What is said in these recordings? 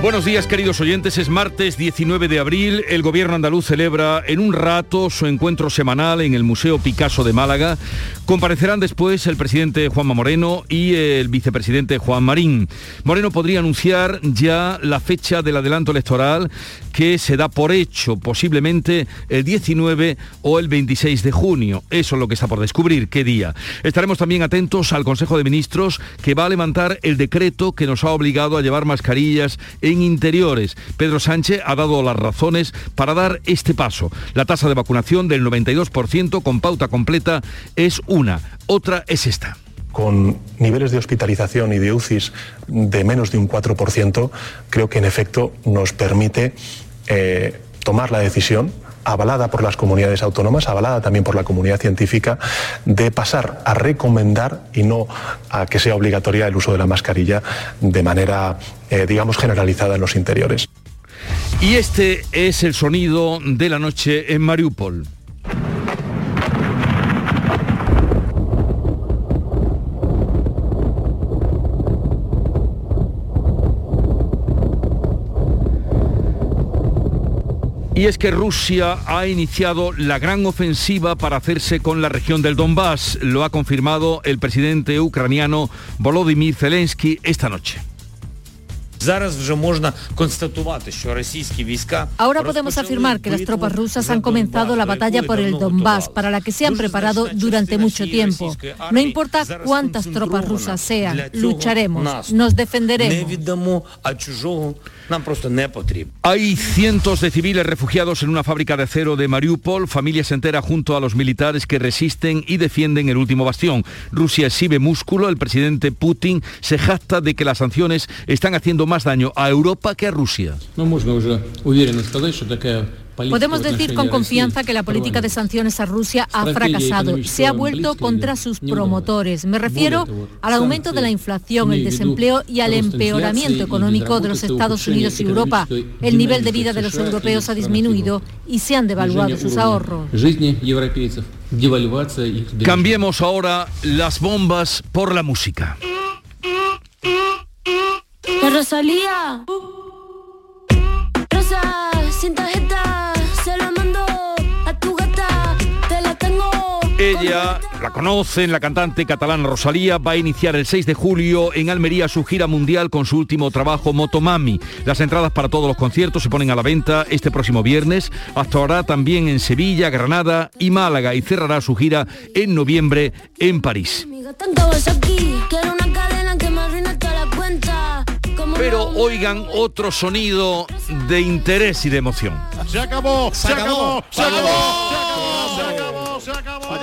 Buenos días queridos oyentes, es martes 19 de abril, el gobierno andaluz celebra en un rato su encuentro semanal en el Museo Picasso de Málaga. Comparecerán después el presidente Juanma Moreno y el vicepresidente Juan Marín. Moreno podría anunciar ya la fecha del adelanto electoral que se da por hecho posiblemente el 19 o el 26 de junio. Eso es lo que está por descubrir, qué día. Estaremos también atentos al Consejo de Ministros que va a levantar el decreto que nos ha obligado a llevar mascarillas en interiores. Pedro Sánchez ha dado las razones para dar este paso. La tasa de vacunación del 92% con pauta completa es una. Otra es esta con niveles de hospitalización y de UCIs de menos de un 4%, creo que en efecto nos permite eh, tomar la decisión avalada por las comunidades autónomas, avalada también por la comunidad científica, de pasar a recomendar y no a que sea obligatoria el uso de la mascarilla de manera, eh, digamos, generalizada en los interiores. Y este es el sonido de la noche en Mariupol. Y es que Rusia ha iniciado la gran ofensiva para hacerse con la región del Donbass. Lo ha confirmado el presidente ucraniano Volodymyr Zelensky esta noche. Ahora podemos afirmar que las tropas rusas han comenzado la batalla por el Donbass, para la que se han preparado durante mucho tiempo. No importa cuántas tropas rusas sean, lucharemos, nos defenderemos. Hay cientos de civiles refugiados en una fábrica de acero de Mariupol, familias enteras junto a los militares que resisten y defienden el último bastión. Rusia exhibe músculo, el presidente Putin se jacta de que las sanciones están haciendo más daño a Europa que a Rusia. Podemos decir con confianza que la política de sanciones a Rusia ha fracasado. Se ha vuelto contra sus promotores. Me refiero al aumento de la inflación, el desempleo y al empeoramiento económico de los Estados Unidos y Europa. El nivel de vida de los europeos ha disminuido y se han devaluado sus ahorros. Cambiemos ahora las bombas por la música. La Rosalía. Rosa, sin tarjeta, se la mando a tu gata, te la tengo. Ella, la conocen, la cantante catalana Rosalía, va a iniciar el 6 de julio en Almería su gira mundial con su último trabajo Motomami. Las entradas para todos los conciertos se ponen a la venta este próximo viernes. Actuará también en Sevilla, Granada y Málaga y cerrará su gira en noviembre en París. Amiga, Pero oigan otro sonido de interés y de emoción. Se acabó, se acabó, se acabó, se acabó, se acabó.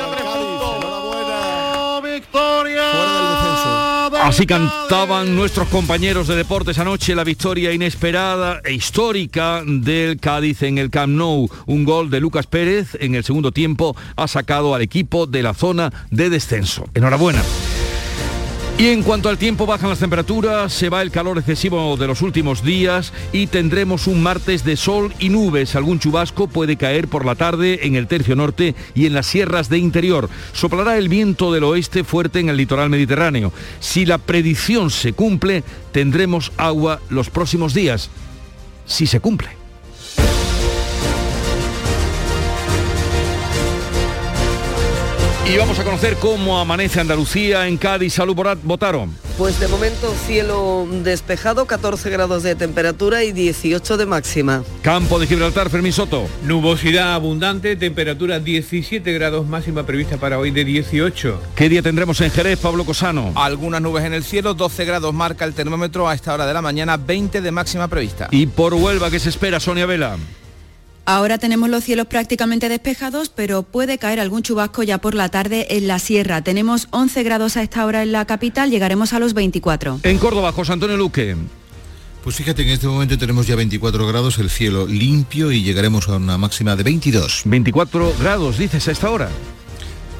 Así cantaban nuestros compañeros de deportes anoche la victoria inesperada e histórica del Cádiz en el Camp Nou. Un gol de Lucas Pérez en el segundo tiempo ha sacado al equipo de la zona de descenso. Enhorabuena. Y en cuanto al tiempo, bajan las temperaturas, se va el calor excesivo de los últimos días y tendremos un martes de sol y nubes. Algún chubasco puede caer por la tarde en el tercio norte y en las sierras de interior. Soplará el viento del oeste fuerte en el litoral mediterráneo. Si la predicción se cumple, tendremos agua los próximos días. Si se cumple. Y vamos a conocer cómo amanece Andalucía en Cádiz. Salud, votaron. Pues de momento cielo despejado, 14 grados de temperatura y 18 de máxima. Campo de Gibraltar, Fermín Soto. Nubosidad abundante, temperatura 17 grados máxima prevista para hoy de 18. ¿Qué día tendremos en Jerez, Pablo Cosano? Algunas nubes en el cielo, 12 grados marca el termómetro a esta hora de la mañana, 20 de máxima prevista. Y por Huelva, ¿qué se espera, Sonia Vela? Ahora tenemos los cielos prácticamente despejados, pero puede caer algún chubasco ya por la tarde en la sierra. Tenemos 11 grados a esta hora en la capital, llegaremos a los 24. En Córdoba, José Antonio Luque. Pues fíjate, en este momento tenemos ya 24 grados, el cielo limpio y llegaremos a una máxima de 22. 24 grados, dices, a esta hora.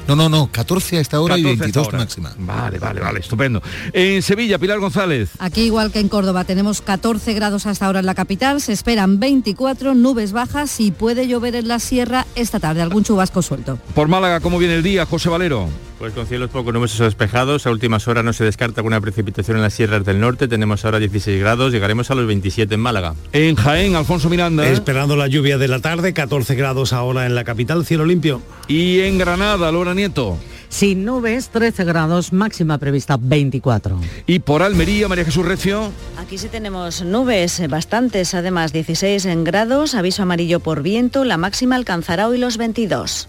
No, no, no, 14 a esta hora y 14 a esta 22 hora. máxima. Vale, vale, vale, estupendo. En Sevilla, Pilar González. Aquí igual que en Córdoba tenemos 14 grados hasta ahora en la capital, se esperan 24 nubes bajas y puede llover en la sierra esta tarde, algún chubasco suelto. Por Málaga, ¿cómo viene el día, José Valero? Pues con cielos poco nubosos o despejados, a últimas horas no se descarta alguna precipitación en las sierras del norte, tenemos ahora 16 grados, llegaremos a los 27 en Málaga. En Jaén, Alfonso Miranda. Esperando la lluvia de la tarde, 14 grados ahora en la capital, cielo limpio. Y en Granada, Lora Nieto. Sin nubes, 13 grados, máxima prevista 24. Y por Almería, María Jesús Recio. Aquí sí tenemos nubes, eh, bastantes, además 16 en grados, aviso amarillo por viento, la máxima alcanzará hoy los 22.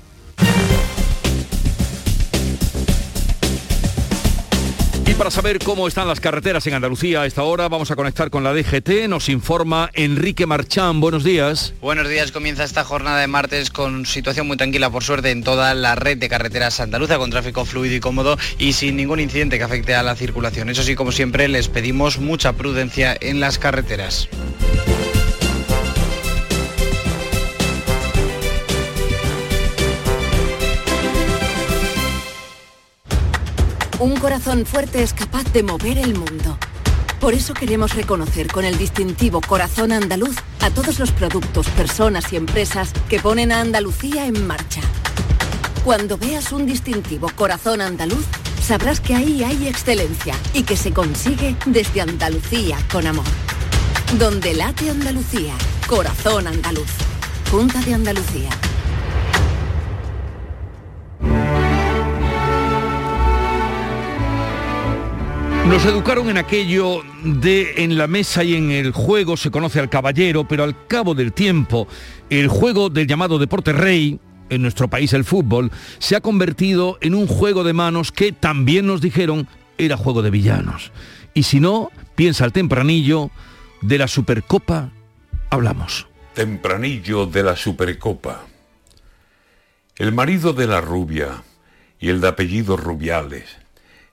Para saber cómo están las carreteras en Andalucía a esta hora, vamos a conectar con la DGT. Nos informa Enrique Marchán. Buenos días. Buenos días, comienza esta jornada de martes con situación muy tranquila por suerte en toda la red de carreteras andaluza con tráfico fluido y cómodo y sin ningún incidente que afecte a la circulación. Eso sí, como siempre, les pedimos mucha prudencia en las carreteras. Un corazón fuerte es capaz de mover el mundo. Por eso queremos reconocer con el distintivo Corazón Andaluz a todos los productos, personas y empresas que ponen a Andalucía en marcha. Cuando veas un distintivo Corazón Andaluz, sabrás que ahí hay excelencia y que se consigue desde Andalucía con amor. Donde late Andalucía, Corazón Andaluz. Junta de Andalucía. Nos educaron en aquello de en la mesa y en el juego se conoce al caballero, pero al cabo del tiempo, el juego del llamado deporte rey, en nuestro país el fútbol, se ha convertido en un juego de manos que también nos dijeron era juego de villanos. Y si no, piensa el tempranillo, de la Supercopa hablamos. Tempranillo de la Supercopa. El marido de la rubia y el de apellidos Rubiales,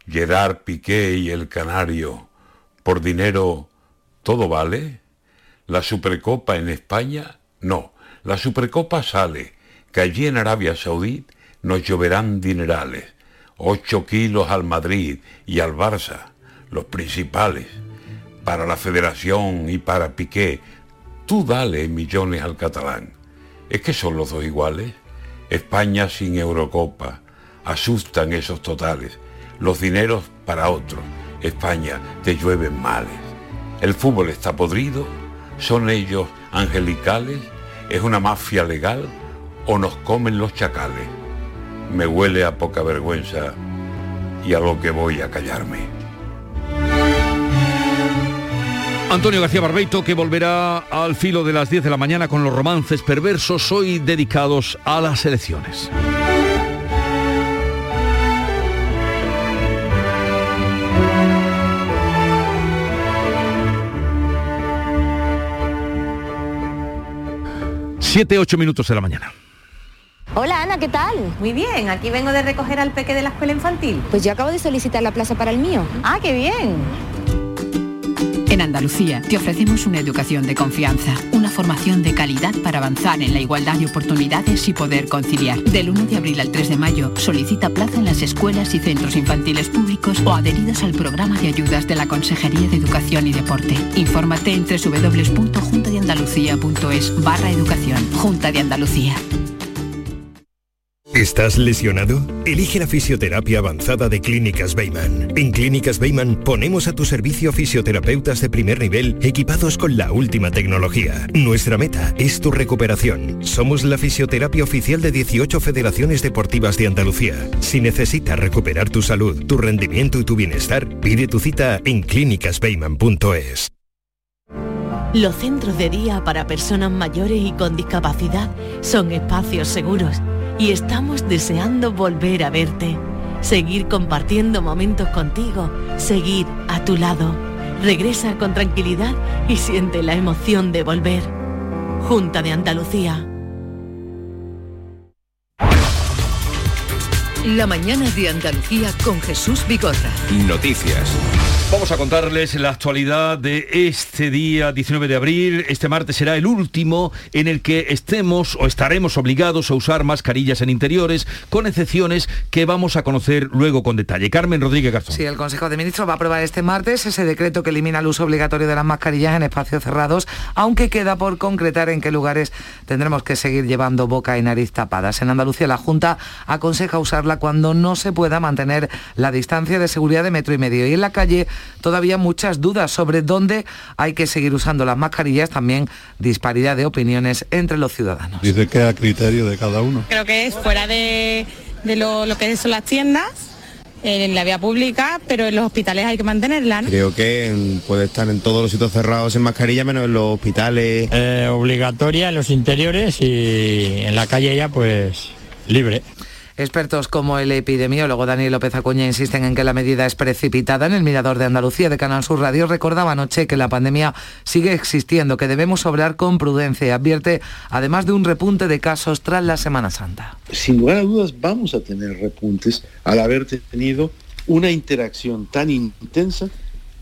Gerard Piqué y el Canario, por dinero, ¿todo vale? ¿La Supercopa en España? No, la Supercopa sale, que allí en Arabia Saudí nos lloverán dinerales, ocho kilos al Madrid y al Barça, los principales, para la Federación y para Piqué, tú dale millones al catalán. ¿Es que son los dos iguales? España sin Eurocopa, asustan esos totales los dineros para otros. España, te llueven males. El fútbol está podrido, son ellos angelicales, es una mafia legal o nos comen los chacales. Me huele a poca vergüenza y a lo que voy a callarme. Antonio García Barbeito que volverá al filo de las 10 de la mañana con los romances perversos hoy dedicados a las elecciones. Siete, ocho minutos de la mañana. Hola Ana, ¿qué tal? Muy bien, aquí vengo de recoger al peque de la escuela infantil. Pues yo acabo de solicitar la plaza para el mío. Ah, qué bien. En Andalucía te ofrecemos una educación de confianza, una formación de calidad para avanzar en la igualdad de oportunidades y poder conciliar. Del 1 de abril al 3 de mayo solicita plaza en las escuelas y centros infantiles públicos o adheridos al programa de ayudas de la Consejería de Educación y Deporte. Infórmate en www.juntadeandalucía.es barra educación. Junta de Andalucía. ¿Estás lesionado? Elige la fisioterapia avanzada de Clínicas Bayman. En Clínicas Bayman ponemos a tu servicio fisioterapeutas de primer nivel equipados con la última tecnología. Nuestra meta es tu recuperación. Somos la fisioterapia oficial de 18 federaciones deportivas de Andalucía. Si necesitas recuperar tu salud, tu rendimiento y tu bienestar, pide tu cita en clínicasbayman.es. Los centros de día para personas mayores y con discapacidad son espacios seguros y estamos deseando volver a verte, seguir compartiendo momentos contigo, seguir a tu lado. Regresa con tranquilidad y siente la emoción de volver. Junta de Andalucía. La mañana de Andalucía con Jesús Vigorra. Noticias. Vamos a contarles la actualidad de este día 19 de abril. Este martes será el último en el que estemos o estaremos obligados a usar mascarillas en interiores, con excepciones que vamos a conocer luego con detalle. Carmen Rodríguez Garzón. Sí, el Consejo de Ministros va a aprobar este martes ese decreto que elimina el uso obligatorio de las mascarillas en espacios cerrados, aunque queda por concretar en qué lugares tendremos que seguir llevando boca y nariz tapadas. En Andalucía la Junta aconseja usarla cuando no se pueda mantener la distancia de seguridad de metro y medio. Y en la calle todavía muchas dudas sobre dónde hay que seguir usando las mascarillas, también disparidad de opiniones entre los ciudadanos. Dice que a criterio de cada uno. Creo que es fuera de, de lo, lo que son las tiendas, en la vía pública, pero en los hospitales hay que mantenerla. ¿no? Creo que puede estar en todos los sitios cerrados en mascarilla, menos en los hospitales. Eh, obligatoria en los interiores y en la calle ya pues libre. Expertos como el epidemiólogo Daniel López Acuña insisten en que la medida es precipitada. En el Mirador de Andalucía de Canal Sur Radio recordaba anoche que la pandemia sigue existiendo, que debemos obrar con prudencia y advierte además de un repunte de casos tras la Semana Santa. sin lugar a dudas vamos a tener repuntes al haber tenido una interacción tan intensa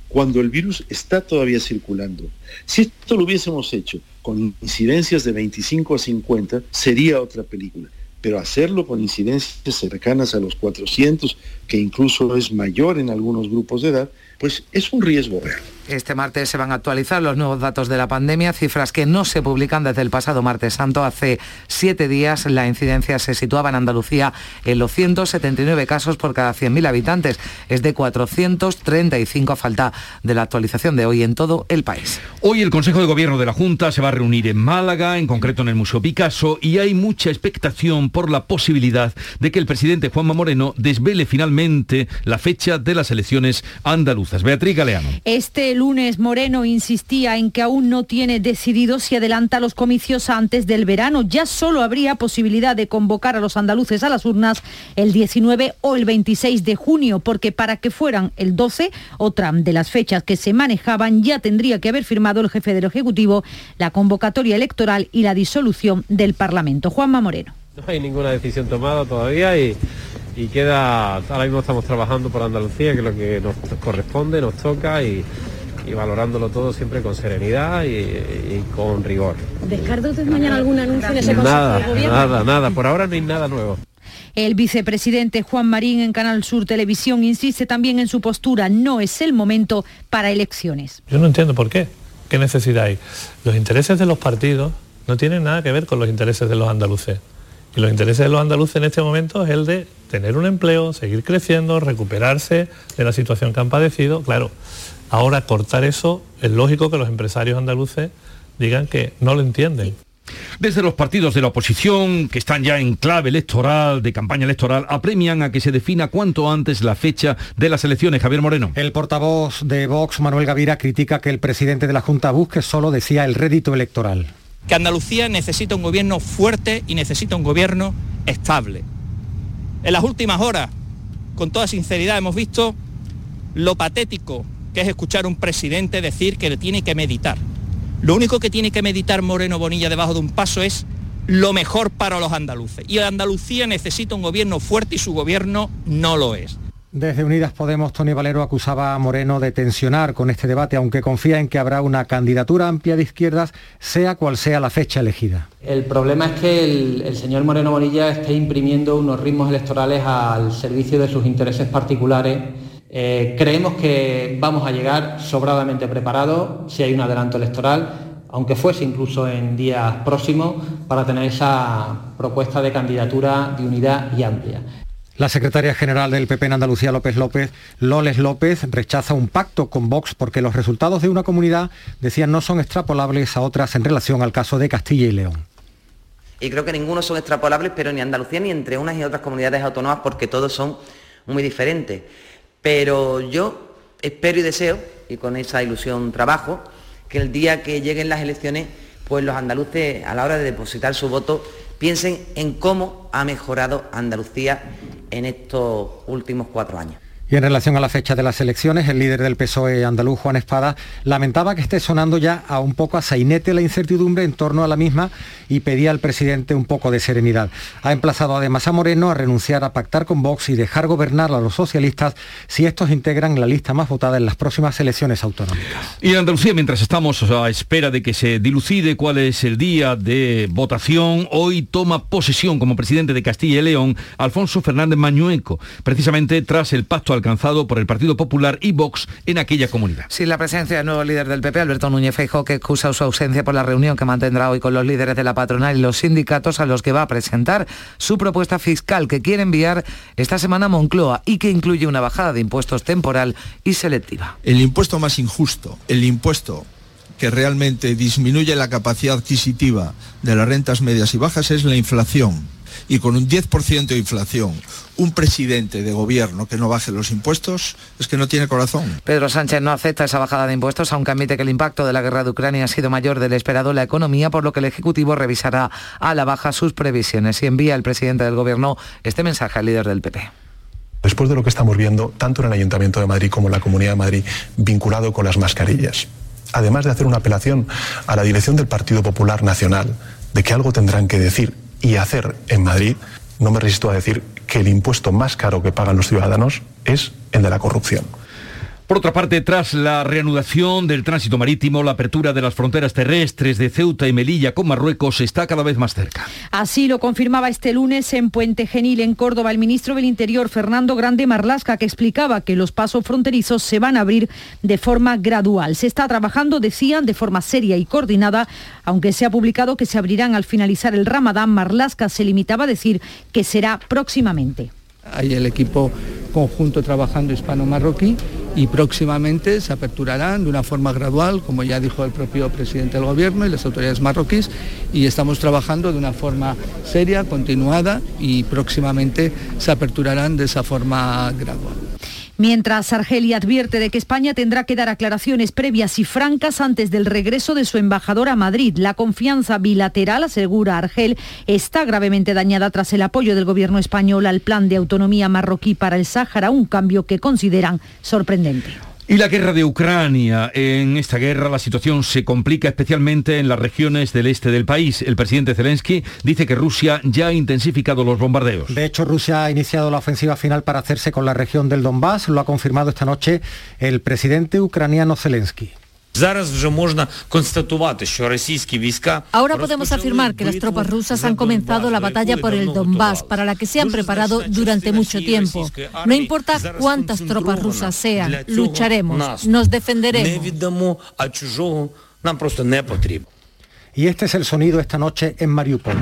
cuando el virus está todavía circulando. Si esto lo hubiésemos hecho con incidencias de 25 a 50, sería otra película. Pero hacerlo con incidencias cercanas a los 400, que incluso es mayor en algunos grupos de edad, pues es un riesgo real. Este martes se van a actualizar los nuevos datos de la pandemia, cifras que no se publican desde el pasado martes santo. Hace siete días la incidencia se situaba en Andalucía en los 179 casos por cada 100.000 habitantes. Es de 435 a falta de la actualización de hoy en todo el país. Hoy el Consejo de Gobierno de la Junta se va a reunir en Málaga, en concreto en el Museo Picasso, y hay mucha expectación por la posibilidad de que el presidente Juanma Moreno desvele finalmente la fecha de las elecciones andaluzas. Beatriz Galeano. Este lunes Moreno insistía en que aún no tiene decidido si adelanta los comicios antes del verano. Ya solo habría posibilidad de convocar a los andaluces a las urnas el 19 o el 26 de junio, porque para que fueran el 12, otra de las fechas que se manejaban, ya tendría que haber firmado el jefe del Ejecutivo la convocatoria electoral y la disolución del Parlamento. Juanma Moreno. No hay ninguna decisión tomada todavía y, queda, ahora mismo estamos trabajando por Andalucía, que es lo que nos corresponde, nos toca y, y valorándolo todo siempre con serenidad y, y con rigor. ¿Descarta usted mañana algún anuncio en ese Nada, nada, nada, por ahora no hay nada nuevo. El vicepresidente Juan Marín en Canal Sur Televisión insiste también en su postura. No es el momento para elecciones. Yo no entiendo por qué. ¿Qué necesidad hay? Los intereses de los partidos no tienen nada que ver con los intereses de los andaluces. Y los intereses de los andaluces en este momento es el de tener un empleo, seguir creciendo, recuperarse de la situación que han padecido. Claro, ahora cortar eso, es lógico que los empresarios andaluces digan que no lo entienden. Desde los partidos de la oposición, que están ya en clave electoral, de campaña electoral, apremian a que se defina cuanto antes la fecha de las elecciones. Javier Moreno. El portavoz de Vox, Manuel Gavira, critica que el presidente de la Junta busque solo, decía, el rédito electoral. que Andalucía necesita un gobierno fuerte y necesita un gobierno estable. En las últimas horas, con toda sinceridad, hemos visto lo patético que es escuchar a un presidente decir que le tiene que meditar. Lo único que tiene que meditar Moreno Bonilla debajo de un paso es lo mejor para los andaluces. Y Andalucía necesita un gobierno fuerte y su gobierno no lo es. Desde Unidas Podemos, Tony Valero acusaba a Moreno de tensionar con este debate, aunque confía en que habrá una candidatura amplia de izquierdas, sea cual sea la fecha elegida. El problema es que el, el señor Moreno Bonilla esté imprimiendo unos ritmos electorales al servicio de sus intereses particulares. Eh, creemos que vamos a llegar sobradamente preparados si hay un adelanto electoral, aunque fuese incluso en días próximos, para tener esa propuesta de candidatura de unidad y amplia. La secretaria general del PP en Andalucía, López López, Loles López, rechaza un pacto con Vox porque los resultados de una comunidad, decían, no son extrapolables a otras en relación al caso de Castilla y León. y creo que ninguno son extrapolables, pero ni Andalucía ni entre unas y otras comunidades autónomas porque todos son muy diferentes. Pero yo espero y deseo, y con esa ilusión trabajo, que el día que lleguen las elecciones, pues los andaluces a la hora de depositar su voto piensen en cómo ha mejorado Andalucía en estos últimos cuatro años. Y en relación a la fecha de las elecciones, el líder del PSOE andaluz, Juan Espada, lamentaba que esté sonando ya a un poco a sainete la incertidumbre en torno a la misma y pedía al presidente un poco de serenidad. Ha emplazado además a Moreno a renunciar a pactar con Vox y dejar gobernar a los socialistas si estos integran la lista más votada en las próximas elecciones autonómicas. Y en Andalucía, mientras estamos a espera de que se dilucide cuál es el día de votación, hoy toma posesión como presidente de Castilla y León Alfonso Fernández Mañueco, precisamente tras el pacto al alcanzado por el Partido Popular y Vox en aquella comunidad. Sin la presencia del nuevo líder del PP, Alberto Núñez Feijóo, que excusa su ausencia por la reunión que mantendrá hoy con los líderes de la patronal y los sindicatos a los que va a presentar su propuesta fiscal que quiere enviar esta semana a Moncloa y que incluye una bajada de impuestos temporal y selectiva. El impuesto más injusto, el impuesto que realmente disminuye la capacidad adquisitiva de las rentas medias y bajas es la inflación y con un 10% de inflación, un presidente de gobierno que no baje los impuestos es que no tiene corazón. Pedro Sánchez no acepta esa bajada de impuestos, aunque admite que el impacto de la guerra de Ucrania ha sido mayor del esperado en la economía, por lo que el Ejecutivo revisará a la baja sus previsiones y envía el presidente del gobierno este mensaje al líder del PP después de lo que estamos viendo tanto en el Ayuntamiento de Madrid como en la Comunidad de Madrid vinculado con las mascarillas. Además de hacer una apelación a la dirección del Partido Popular Nacional de que algo tendrán que decir y hacer en Madrid, no me resisto a decir que el impuesto más caro que pagan los ciudadanos es el de la corrupción. Por otra parte, tras la reanudación del tránsito marítimo, la apertura de las fronteras terrestres de Ceuta y Melilla con Marruecos está cada vez más cerca. Así lo confirmaba este lunes en Puente Genil, en Córdoba, el ministro del Interior, Fernando Grande Marlasca, que explicaba que los pasos fronterizos se van a abrir de forma gradual. Se está trabajando, decían, de forma seria y coordinada, aunque se ha publicado que se abrirán al finalizar el Ramadán. Marlasca se limitaba a decir que será próximamente. Hay el equipo conjunto trabajando hispano-marroquí y próximamente se aperturarán de una forma gradual, como ya dijo el propio presidente del gobierno y las autoridades marroquíes, y estamos trabajando de una forma seria, continuada y próximamente se aperturarán de esa forma gradual. Mientras Argelia advierte de que España tendrá que dar aclaraciones previas y francas antes del regreso de su embajador a Madrid. La confianza bilateral, asegura Argel, está gravemente dañada tras el apoyo del gobierno español al plan de autonomía marroquí para el Sáhara, un cambio que consideran sorprendente. Y la guerra de Ucrania. En esta guerra la situación se complica especialmente en las regiones del este del país. El presidente Zelensky dice que Rusia ya ha intensificado los bombardeos. De hecho, Rusia ha iniciado la ofensiva final para hacerse con la región del Donbass. Lo ha confirmado esta noche el presidente ucraniano Zelensky. Ahora podemos afirmar que las tropas rusas han comenzado la batalla por el Donbass, para la que se han preparado durante mucho tiempo. No importa cuántas tropas rusas sean, lucharemos, nos defenderemos. Y este es el sonido esta noche en Mariupol.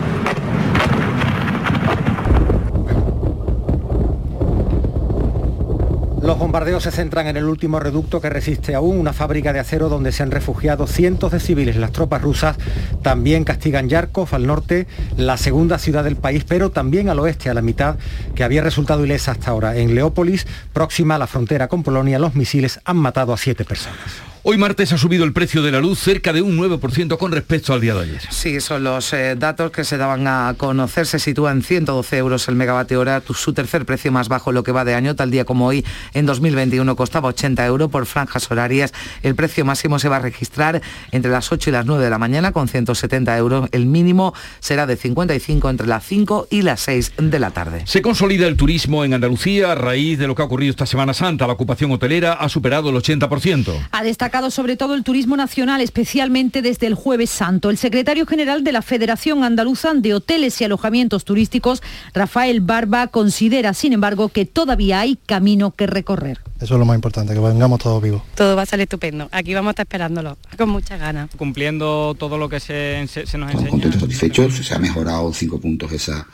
Los bombardeos se centran en el último reducto que resiste aún, una fábrica de acero donde se han refugiado cientos de civiles. Las tropas rusas también castigan Yarkov al norte, la segunda ciudad del país, pero también al oeste, a la mitad, que había resultado ilesa hasta ahora. En Leópolis, próxima a la frontera con Polonia, los misiles han matado a siete personas. Hoy martes ha subido el precio de la luz cerca de un 9% con respecto al día de ayer. Sí, son los eh, datos que se daban a conocer. Se sitúa en 112 euros el megavatio hora, su tercer precio más bajo lo que va de año, tal día como hoy en 2021 costaba 80 euros por franjas horarias. El precio máximo se va a registrar entre las 8 y las 9 de la mañana con 170 euros. El mínimo será de 55 entre las 5 y las 6 de la tarde. Se consolida el turismo en Andalucía a raíz de lo que ha ocurrido esta Semana Santa. La ocupación hotelera ha superado el 80%. Ha destacado sobre todo el turismo nacional, especialmente desde el jueves santo. El secretario general de la Federación Andaluza de Hoteles y Alojamientos Turísticos, Rafael Barba, considera, sin embargo, que todavía hay camino que recorrer. Eso es lo más importante, que vengamos todos vivos. Todo va a salir estupendo. Aquí vamos a estar esperándolo, con muchas ganas. Cumpliendo todo lo que se, se, se nos enseña. Contentos, satisfechos, se ha mejorado cinco puntos esa,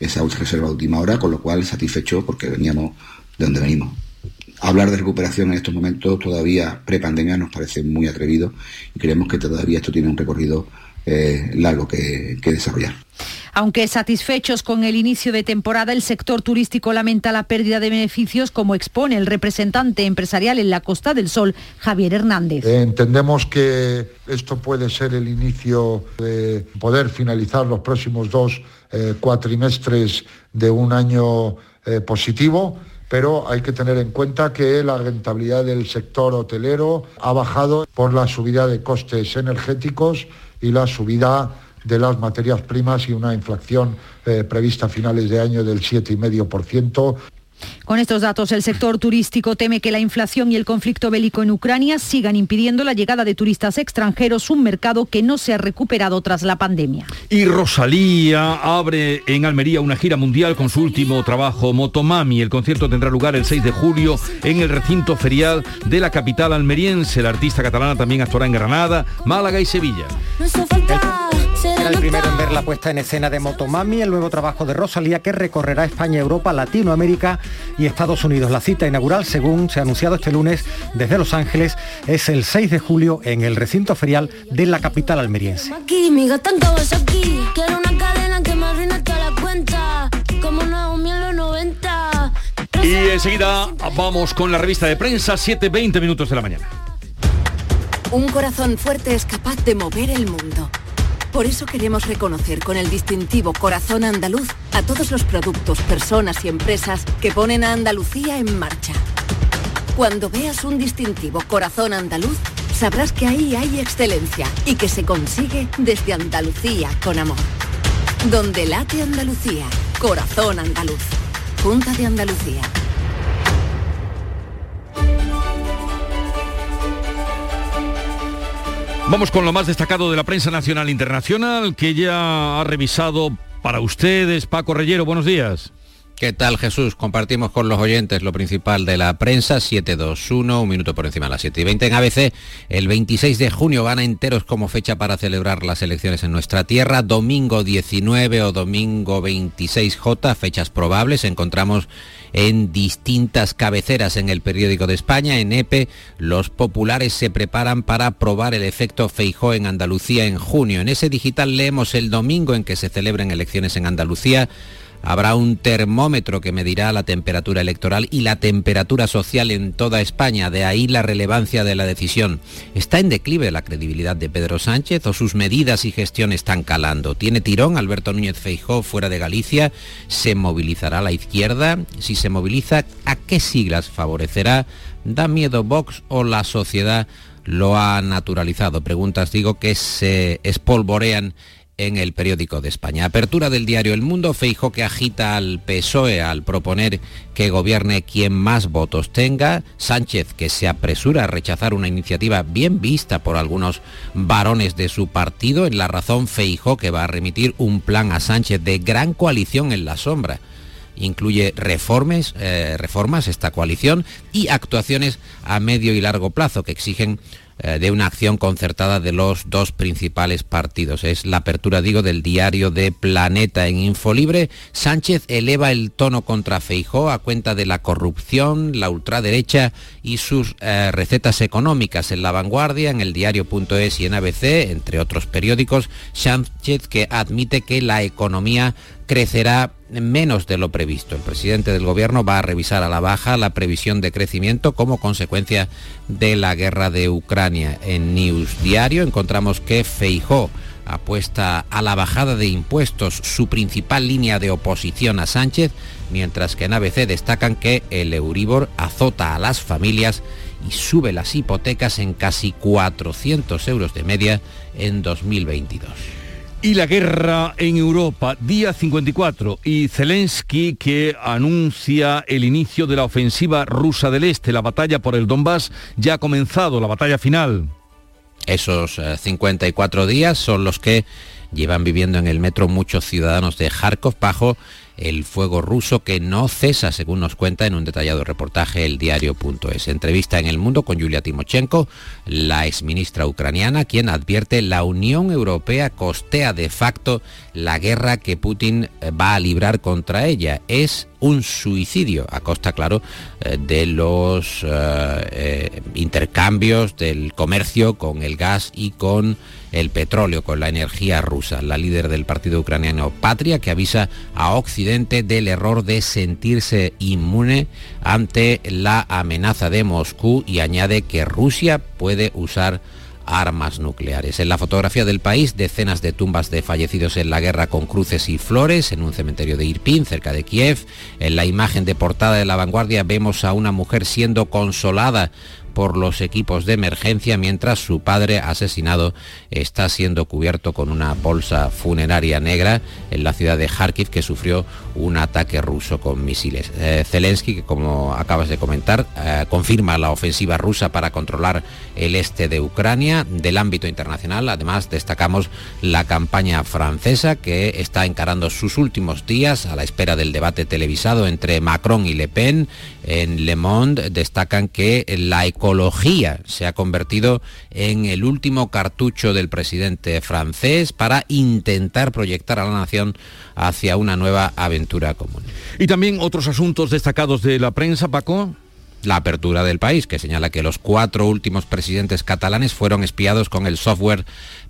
esa reserva de última hora, con lo cual satisfecho porque veníamos de donde venimos. Hablar de recuperación en estos momentos todavía pre-pandemia nos parece muy atrevido y creemos que todavía esto tiene un recorrido eh, largo que, que desarrollar. Aunque satisfechos con el inicio de temporada, el sector turístico lamenta la pérdida de beneficios, como expone el representante empresarial en la Costa del Sol, Javier Hernández. Eh, entendemos que esto puede ser el inicio de poder finalizar los próximos dos eh, cuatrimestres de un año eh, positivo pero hay que tener en cuenta que la rentabilidad del sector hotelero ha bajado por la subida de costes energéticos y la subida de las materias primas y una inflación eh, prevista a finales de año del 7,5%. Con estos datos, el sector turístico teme que la inflación y el conflicto bélico en Ucrania sigan impidiendo la llegada de turistas extranjeros, un mercado que no se ha recuperado tras la pandemia. Y Rosalía abre en Almería una gira mundial con su último trabajo, Motomami. El concierto tendrá lugar el 6 de julio en el recinto ferial de la capital almeriense. La artista catalana también actuará en Granada, Málaga y Sevilla. Será el primero en ver la puesta en escena de Motomami, el nuevo trabajo de Rosalía que recorrerá España, Europa, Latinoamérica y Estados Unidos. La cita inaugural, según se ha anunciado este lunes desde Los Ángeles, es el 6 de julio en el recinto ferial de la capital almeriense. Y enseguida vamos con la revista de prensa, 7.20 minutos de la mañana. Un corazón fuerte es capaz de mover el mundo. Por eso queremos reconocer con el distintivo Corazón Andaluz a todos los productos, personas y empresas que ponen a Andalucía en marcha. Cuando veas un distintivo Corazón Andaluz, sabrás que ahí hay excelencia y que se consigue desde Andalucía con amor. Donde late Andalucía, Corazón Andaluz. Junta de Andalucía. Vamos con lo más destacado de la prensa nacional e internacional que ya ha revisado para ustedes Paco Reyero. Buenos días. ¿Qué tal Jesús? Compartimos con los oyentes lo principal de la prensa, 721, un minuto por encima de las 7 y 20 en ABC. El 26 de junio van a enteros como fecha para celebrar las elecciones en nuestra tierra. Domingo 19 o domingo 26J, fechas probables. Encontramos en distintas cabeceras en el periódico de España. En EPE, los populares se preparan para probar el efecto Feijó en Andalucía en junio. En ese digital leemos el domingo en que se celebren elecciones en Andalucía. Habrá un termómetro que medirá la temperatura electoral y la temperatura social en toda España, de ahí la relevancia de la decisión. ¿Está en declive la credibilidad de Pedro Sánchez o sus medidas y gestión están calando? ¿Tiene tirón Alberto Núñez Feijó fuera de Galicia? ¿Se movilizará la izquierda? Si se moviliza, ¿a qué siglas favorecerá? ¿Da miedo Vox o la sociedad lo ha naturalizado? Preguntas, digo, que se espolvorean en el periódico de España. Apertura del diario El Mundo, Feijo que agita al PSOE al proponer que gobierne quien más votos tenga, Sánchez que se apresura a rechazar una iniciativa bien vista por algunos varones de su partido, en la razón Feijo que va a remitir un plan a Sánchez de gran coalición en la sombra. Incluye reformes, eh, reformas esta coalición y actuaciones a medio y largo plazo que exigen eh, de una acción concertada de los dos principales partidos. Es la apertura, digo, del diario de Planeta en Infolibre. Sánchez eleva el tono contra Feijó a cuenta de la corrupción, la ultraderecha y sus eh, recetas económicas en la vanguardia, en el diario.es y en ABC, entre otros periódicos. Sánchez que admite que la economía crecerá menos de lo previsto. El presidente del gobierno va a revisar a la baja la previsión de crecimiento como consecuencia de la guerra de Ucrania. En News Diario encontramos que Feijó apuesta a la bajada de impuestos, su principal línea de oposición a Sánchez, mientras que en ABC destacan que el Euribor azota a las familias y sube las hipotecas en casi 400 euros de media en 2022 y la guerra en Europa, día 54, y Zelensky que anuncia el inicio de la ofensiva rusa del Este. La batalla por el Donbass ya ha comenzado, la batalla final. Esos 54 eh, días son los que llevan viviendo en el metro muchos ciudadanos de Kharkov bajo el fuego ruso que no cesa, según nos cuenta en un detallado reportaje el diario.es. Entrevista en El Mundo con Yulia Timochenko, la exministra ucraniana, quien advierte la Unión Europea costea de facto la guerra que Putin eh, va a librar contra ella. Es un suicidio a costa, claro, eh, de los eh, intercambios, del comercio con el gas y con el petróleo, con la energía rusa. La líder del partido ucraniano Patria, que avisa a Occidente del error de sentirse inmune ante la amenaza de Moscú y añade que Rusia puede usar armas nucleares. En la fotografía del país, decenas de tumbas de fallecidos en la guerra con cruces y flores en un cementerio de Irpin, cerca de Kiev. En la imagen de portada de la vanguardia vemos a una mujer siendo consolada por los equipos de emergencia mientras su padre asesinado está siendo cubierto con una bolsa funeraria negra en la ciudad de Kharkiv que sufrió un ataque ruso con misiles. Eh, Zelensky, que como acabas de comentar, eh, confirma la ofensiva rusa para controlar el este de Ucrania. Del ámbito internacional, además, destacamos la campaña francesa que está encarando sus últimos días a la espera del debate televisado entre Macron y Le Pen. En Le Monde destacan que la economía ecología se ha convertido en el último cartucho del presidente francés para intentar proyectar a la nación hacia una nueva aventura común. Y también otros asuntos destacados de la prensa, Paco la apertura del país, que señala que los cuatro últimos presidentes catalanes fueron espiados con el software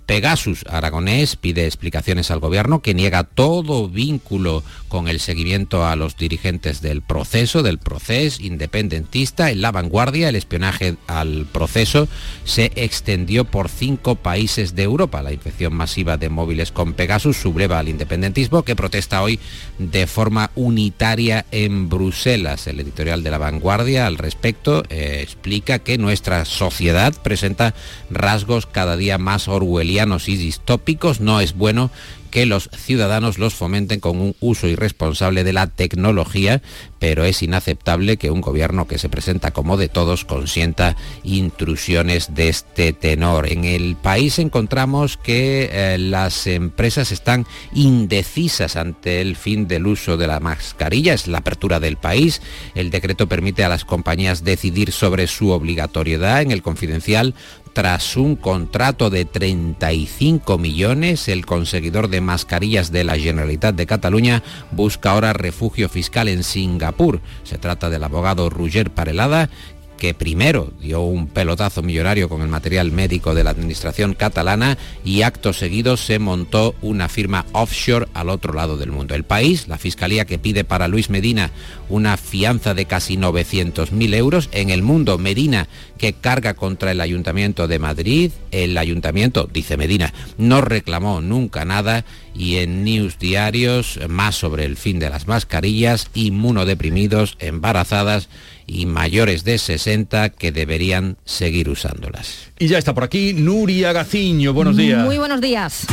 Pegasus Aragonés pide explicaciones al gobierno que niega todo vínculo con el seguimiento a los dirigentes del proceso, del proceso independentista. En la vanguardia, el espionaje al proceso se extendió por cinco países de Europa. La infección masiva de móviles con Pegasus subleva al independentismo que protesta hoy de forma unitaria en Bruselas. El editorial de la vanguardia al respecto eh, explica que nuestra sociedad presenta rasgos cada día más orwellianos y distópicos, no es bueno que los ciudadanos los fomenten con un uso irresponsable de la tecnología, pero es inaceptable que un gobierno que se presenta como de todos consienta intrusiones de este tenor. En el país encontramos que eh, las empresas están indecisas ante el fin del uso de la mascarilla, es la apertura del país. El decreto permite a las compañías decidir sobre su obligatoriedad. En el confidencial tras un contrato de 35 millones, el conseguidor de mascarillas de la Generalitat de Cataluña busca ahora refugio fiscal en Singapur. Se trata del abogado Roger Parelada, que primero dio un pelotazo millonario con el material médico de la administración catalana y acto seguido se montó una firma offshore al otro lado del mundo. El país, la fiscalía que pide para Luis Medina una fianza de casi 900.000 euros. En el mundo, Medina que carga contra el Ayuntamiento de Madrid. El Ayuntamiento, dice Medina, no reclamó nunca nada y en News Diarios más sobre el fin de las mascarillas, inmunodeprimidos, embarazadas y mayores de 60 que deberían seguir usándolas. Y ya está por aquí Nuria Gaciño. Buenos días. Muy buenos días.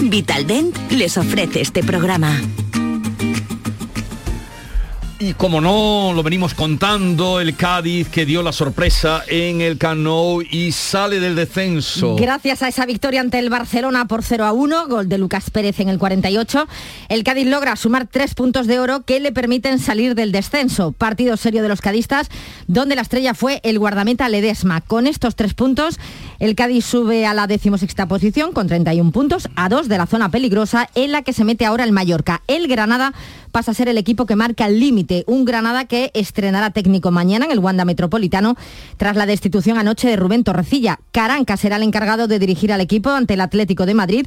Vitaldent les ofrece este programa. Y como no, lo venimos contando, el Cádiz que dio la sorpresa en el Cano y sale del descenso. Gracias a esa victoria ante el Barcelona por 0 a 1, gol de Lucas Pérez en el 48, el Cádiz logra sumar tres puntos de oro que le permiten salir del descenso. Partido serio de los cadistas, donde la estrella fue el guardameta Ledesma. Con estos tres puntos, el Cádiz sube a la decimosexta posición con 31 puntos, a dos de la zona peligrosa en la que se mete ahora el Mallorca. El Granada pasa a ser el equipo que marca el límite. Un Granada que estrenará técnico mañana en el Wanda Metropolitano tras la destitución anoche de Rubén Torrecilla. Caranca será el encargado de dirigir al equipo ante el Atlético de Madrid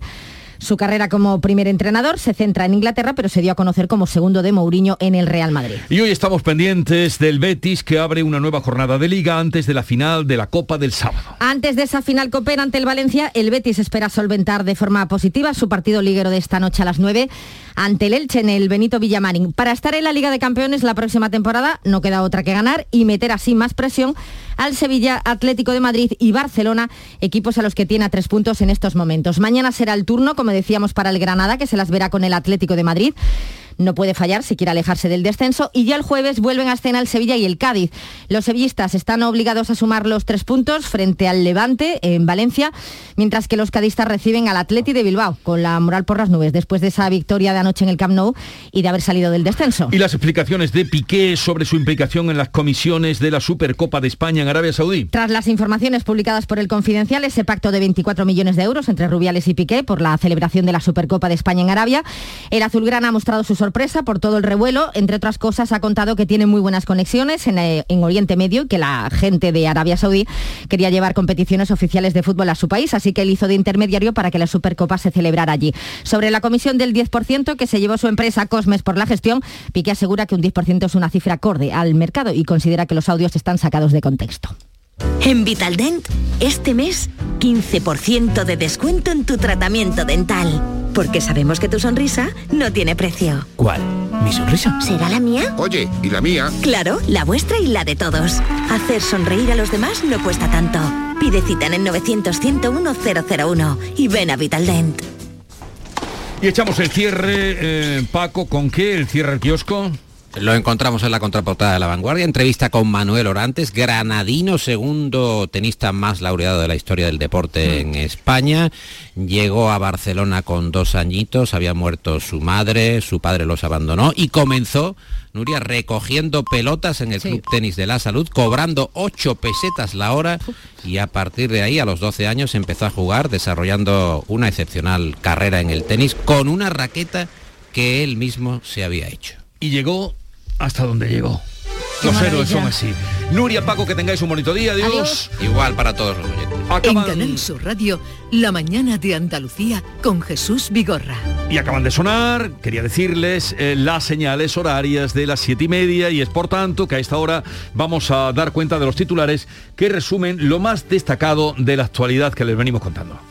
su carrera como primer entrenador se centra en Inglaterra, pero se dio a conocer como segundo de Mourinho en el Real Madrid. Y hoy estamos pendientes del Betis que abre una nueva jornada de liga antes de la final de la Copa del sábado. Antes de esa final copera ante el Valencia, el Betis espera solventar de forma positiva su partido liguero de esta noche a las 9 ante el Elche en el Benito Villamarín. Para estar en la Liga de Campeones la próxima temporada no queda otra que ganar y meter así más presión al Sevilla, Atlético de Madrid y Barcelona, equipos a los que tiene a tres puntos en estos momentos. Mañana será el turno, como decíamos, para el Granada, que se las verá con el Atlético de Madrid no puede fallar si quiere alejarse del descenso y ya el jueves vuelven a escena el Sevilla y el Cádiz. Los sevillistas están obligados a sumar los tres puntos frente al Levante en Valencia, mientras que los cadistas reciben al Atleti de Bilbao con la moral por las nubes después de esa victoria de anoche en el Camp Nou y de haber salido del descenso. Y las explicaciones de Piqué sobre su implicación en las comisiones de la Supercopa de España en Arabia Saudí. Tras las informaciones publicadas por el Confidencial, ese pacto de 24 millones de euros entre Rubiales y Piqué por la celebración de la Supercopa de España en Arabia, el azulgrana ha mostrado su sorpresa sorpresa por todo el revuelo. Entre otras cosas, ha contado que tiene muy buenas conexiones en, eh, en, Oriente Medio y que la gente de Arabia Saudí quería llevar competiciones oficiales de fútbol a su país, así que él hizo de intermediario para que la Supercopa se celebrara allí. Sobre la comisión del 10% que se llevó su empresa Cosmes por la gestión, Piqué asegura que un 10% es una cifra acorde al mercado y considera que los audios están sacados de contexto. En Vitaldent, este mes, 15% de descuento en tu tratamiento dental. Porque sabemos que tu sonrisa no tiene precio. ¿Cuál? ¿Mi sonrisa? ¿Será la mía? Oye, ¿y la mía? Claro, la vuestra y la de todos. Hacer sonreír a los demás no cuesta tanto. Pide cita en el 900-101-001 y ven a Vitaldent. Y echamos el cierre, eh, Paco, ¿con qué? ¿El cierre el kiosco? Lo encontramos en la contraportada de La Vanguardia, entrevista con Manuel Orantes, granadino, segundo tenista más laureado de la historia del deporte en España. Llegó a Barcelona con dos añitos, había muerto su madre, su padre los abandonó y comenzó, Nuria, recogiendo pelotas en el Club Tenis de la Salud, cobrando ocho pesetas la hora y a partir de ahí, a los 12 años, empezó a jugar, desarrollando una excepcional carrera en el tenis con una raqueta que él mismo se había hecho. Y llegó hasta donde llegó. Los héroes son así. Nuria, Paco, que tengáis un bonito día. Adiós. Igual para todos los oyentes. Acaban... En Canal Sur Radio, La Mañana de Andalucía con Jesús Vigorra. Y acaban de sonar, quería decirles, eh, las señales horarias de las siete y media y es por tanto que a esta hora vamos a dar cuenta de los titulares que resumen lo más destacado de la actualidad que les venimos contando.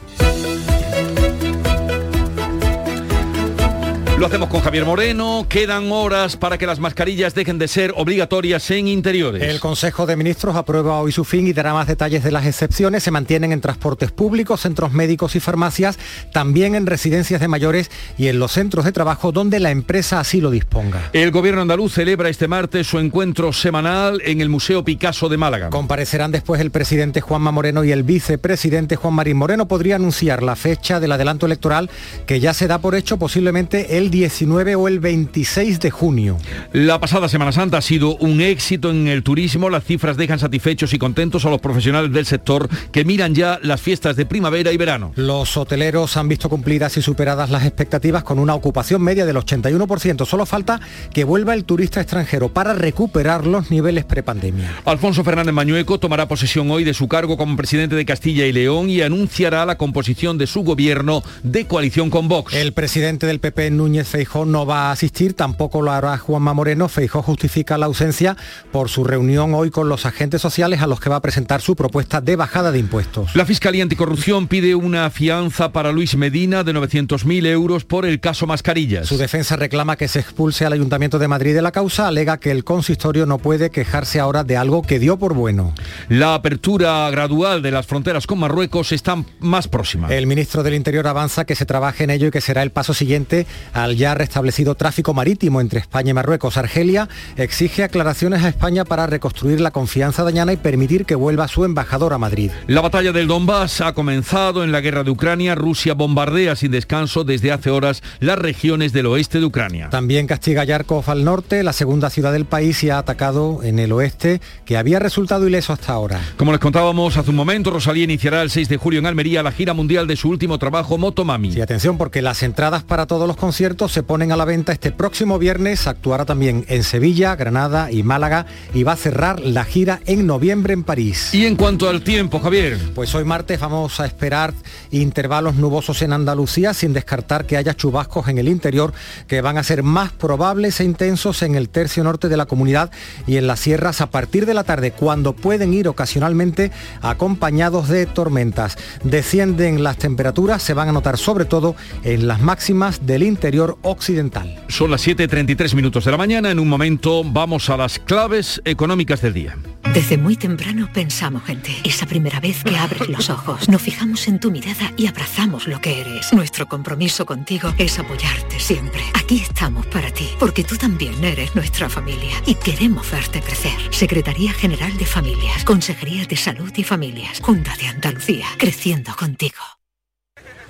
Lo hacemos con Javier Moreno. Quedan horas para que las mascarillas dejen de ser obligatorias en interiores. El Consejo de Ministros aprueba hoy su fin y dará más detalles de las excepciones. Se mantienen en transportes públicos, centros médicos y farmacias, también en residencias de mayores y en los centros de trabajo donde la empresa así lo disponga. El gobierno andaluz celebra este martes su encuentro semanal en el Museo Picasso de Málaga. Comparecerán después el presidente Juanma Moreno y el vicepresidente Juan Marín Moreno. Podría anunciar la fecha del adelanto electoral que ya se da por hecho posiblemente el 19 o el 26 de junio. La pasada Semana Santa ha sido un éxito en el turismo. Las cifras dejan satisfechos y contentos a los profesionales del sector que miran ya las fiestas de primavera y verano. Los hoteleros han visto cumplidas y superadas las expectativas con una ocupación media del 81%. Solo falta que vuelva el turista extranjero para recuperar los niveles prepandemia. Alfonso Fernández Mañueco tomará posesión hoy de su cargo como presidente de Castilla y León y anunciará la composición de su gobierno de coalición con Vox. El presidente del PP, Núñez Feijó no va a asistir, tampoco lo hará Juanma Moreno. Feijó justifica la ausencia por su reunión hoy con los agentes sociales a los que va a presentar su propuesta de bajada de impuestos. La Fiscalía Anticorrupción pide una fianza para Luis Medina de 900.000 euros por el caso Mascarillas. Su defensa reclama que se expulse al Ayuntamiento de Madrid de la causa, alega que el consistorio no puede quejarse ahora de algo que dio por bueno. La apertura gradual de las fronteras con Marruecos está más próxima. El ministro del Interior avanza que se trabaje en ello y que será el paso siguiente al ya restablecido tráfico marítimo entre España y Marruecos. Argelia exige aclaraciones a España para reconstruir la confianza dañana y permitir que vuelva su embajador a Madrid. La batalla del Donbass ha comenzado en la guerra de Ucrania. Rusia bombardea sin descanso desde hace horas las regiones del oeste de Ucrania. También castiga Yarkov al norte, la segunda ciudad del país, y ha atacado en el oeste, que había resultado ileso hasta ahora. Como les contábamos hace un momento, Rosalía iniciará el 6 de julio en Almería la gira mundial de su último trabajo, Motomami. Sí, atención, porque las entradas para todos los conciertos se ponen a la venta este próximo viernes. Actuará también en Sevilla, Granada y Málaga y va a cerrar la gira en noviembre en París. Y en cuanto al tiempo, Javier. Pues hoy martes vamos a esperar intervalos nubosos en Andalucía sin descartar que haya chubascos en el interior que van a ser más probables e intensos en el tercio norte de la comunidad y en las sierras a partir de la tarde cuando pueden ir ocasionalmente acompañados de tormentas. Descienden las temperaturas, se van a notar sobre todo en las máximas del interior occidental. Son las 7.33 minutos de la mañana. En un momento vamos a las claves económicas del día. Desde muy temprano pensamos en ti. Esa primera vez que abres los ojos, nos fijamos en tu mirada y abrazamos lo que eres. Nuestro compromiso contigo es apoyarte siempre. Aquí estamos para ti, porque tú también eres nuestra familia y queremos verte crecer. Secretaría General de Familias, Consejería de Salud y Familias, Junta de Andalucía, creciendo contigo.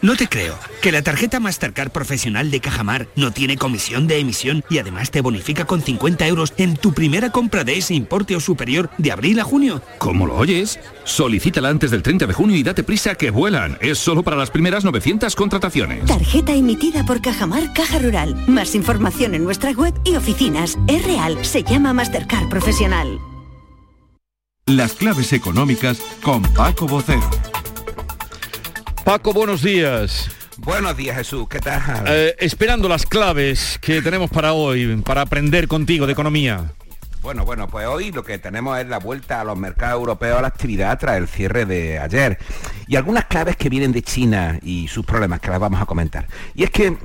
No te creo. Que la tarjeta Mastercard profesional de Cajamar no tiene comisión de emisión y además te bonifica con 50 euros en tu primera compra de ese importe o superior de abril a junio. ¿Cómo lo oyes? Solicítala antes del 30 de junio y date prisa que vuelan. Es solo para las primeras 900 contrataciones. Tarjeta emitida por Cajamar Caja Rural. Más información en nuestra web y oficinas. Es real. Se llama Mastercard Profesional. Las claves económicas con Paco Bocero. Paco, buenos días. Buenos días Jesús, ¿qué tal? Eh, esperando las claves que tenemos para hoy, para aprender contigo de economía. Bueno, bueno, pues hoy lo que tenemos es la vuelta a los mercados europeos a la actividad tras el cierre de ayer. Y algunas claves que vienen de China y sus problemas que las vamos a comentar. Y es que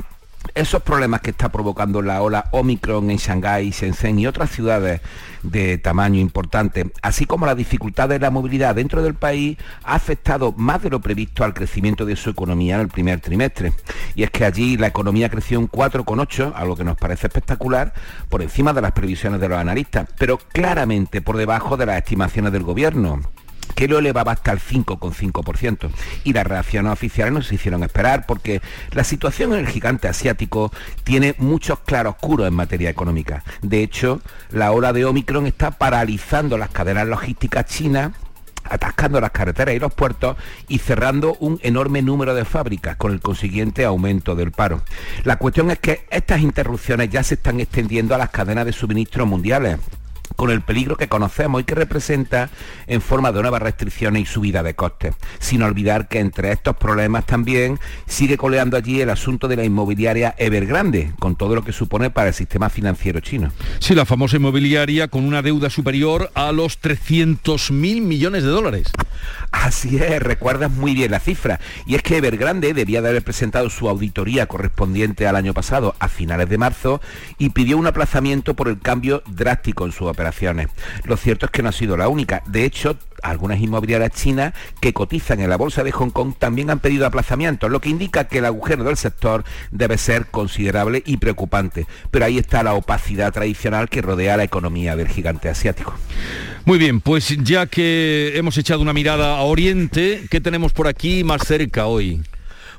esos problemas que está provocando la ola Omicron en Shanghái, Shenzhen y otras ciudades de tamaño importante, así como la dificultad de la movilidad dentro del país, ha afectado más de lo previsto al crecimiento de su economía en el primer trimestre. Y es que allí la economía creció un 4,8, algo que nos parece espectacular, por encima de las previsiones de los analistas, pero claramente por debajo de las estimaciones del gobierno que lo elevaba hasta el 5,5%. Y las reacciones oficiales no se hicieron esperar porque la situación en el gigante asiático tiene muchos claroscuros en materia económica. De hecho, la ola de Omicron está paralizando las cadenas logísticas chinas atascando las carreteras y los puertos y cerrando un enorme número de fábricas con el consiguiente aumento del paro. La cuestión es que estas interrupciones ya se están extendiendo a las cadenas de suministro mundiales con el peligro que conocemos y que representa en forma de nuevas restricciones y subida de costes. Sin olvidar que entre estos problemas también sigue coleando allí el asunto de la inmobiliaria Evergrande, con todo lo que supone para el sistema financiero chino. Sí, la famosa inmobiliaria con una deuda superior a los 300 mil millones de dólares. Así es, recuerdas muy bien la cifra. Y es que Evergrande debía de haber presentado su auditoría correspondiente al año pasado, a finales de marzo, y pidió un aplazamiento por el cambio drástico en su operaciones. Lo cierto es que no ha sido la única. De hecho, algunas inmobiliarias chinas que cotizan en la bolsa de Hong Kong también han pedido aplazamientos, lo que indica que el agujero del sector debe ser considerable y preocupante. Pero ahí está la opacidad tradicional que rodea la economía del gigante asiático. Muy bien, pues ya que hemos echado una mirada a Oriente, ¿qué tenemos por aquí más cerca hoy?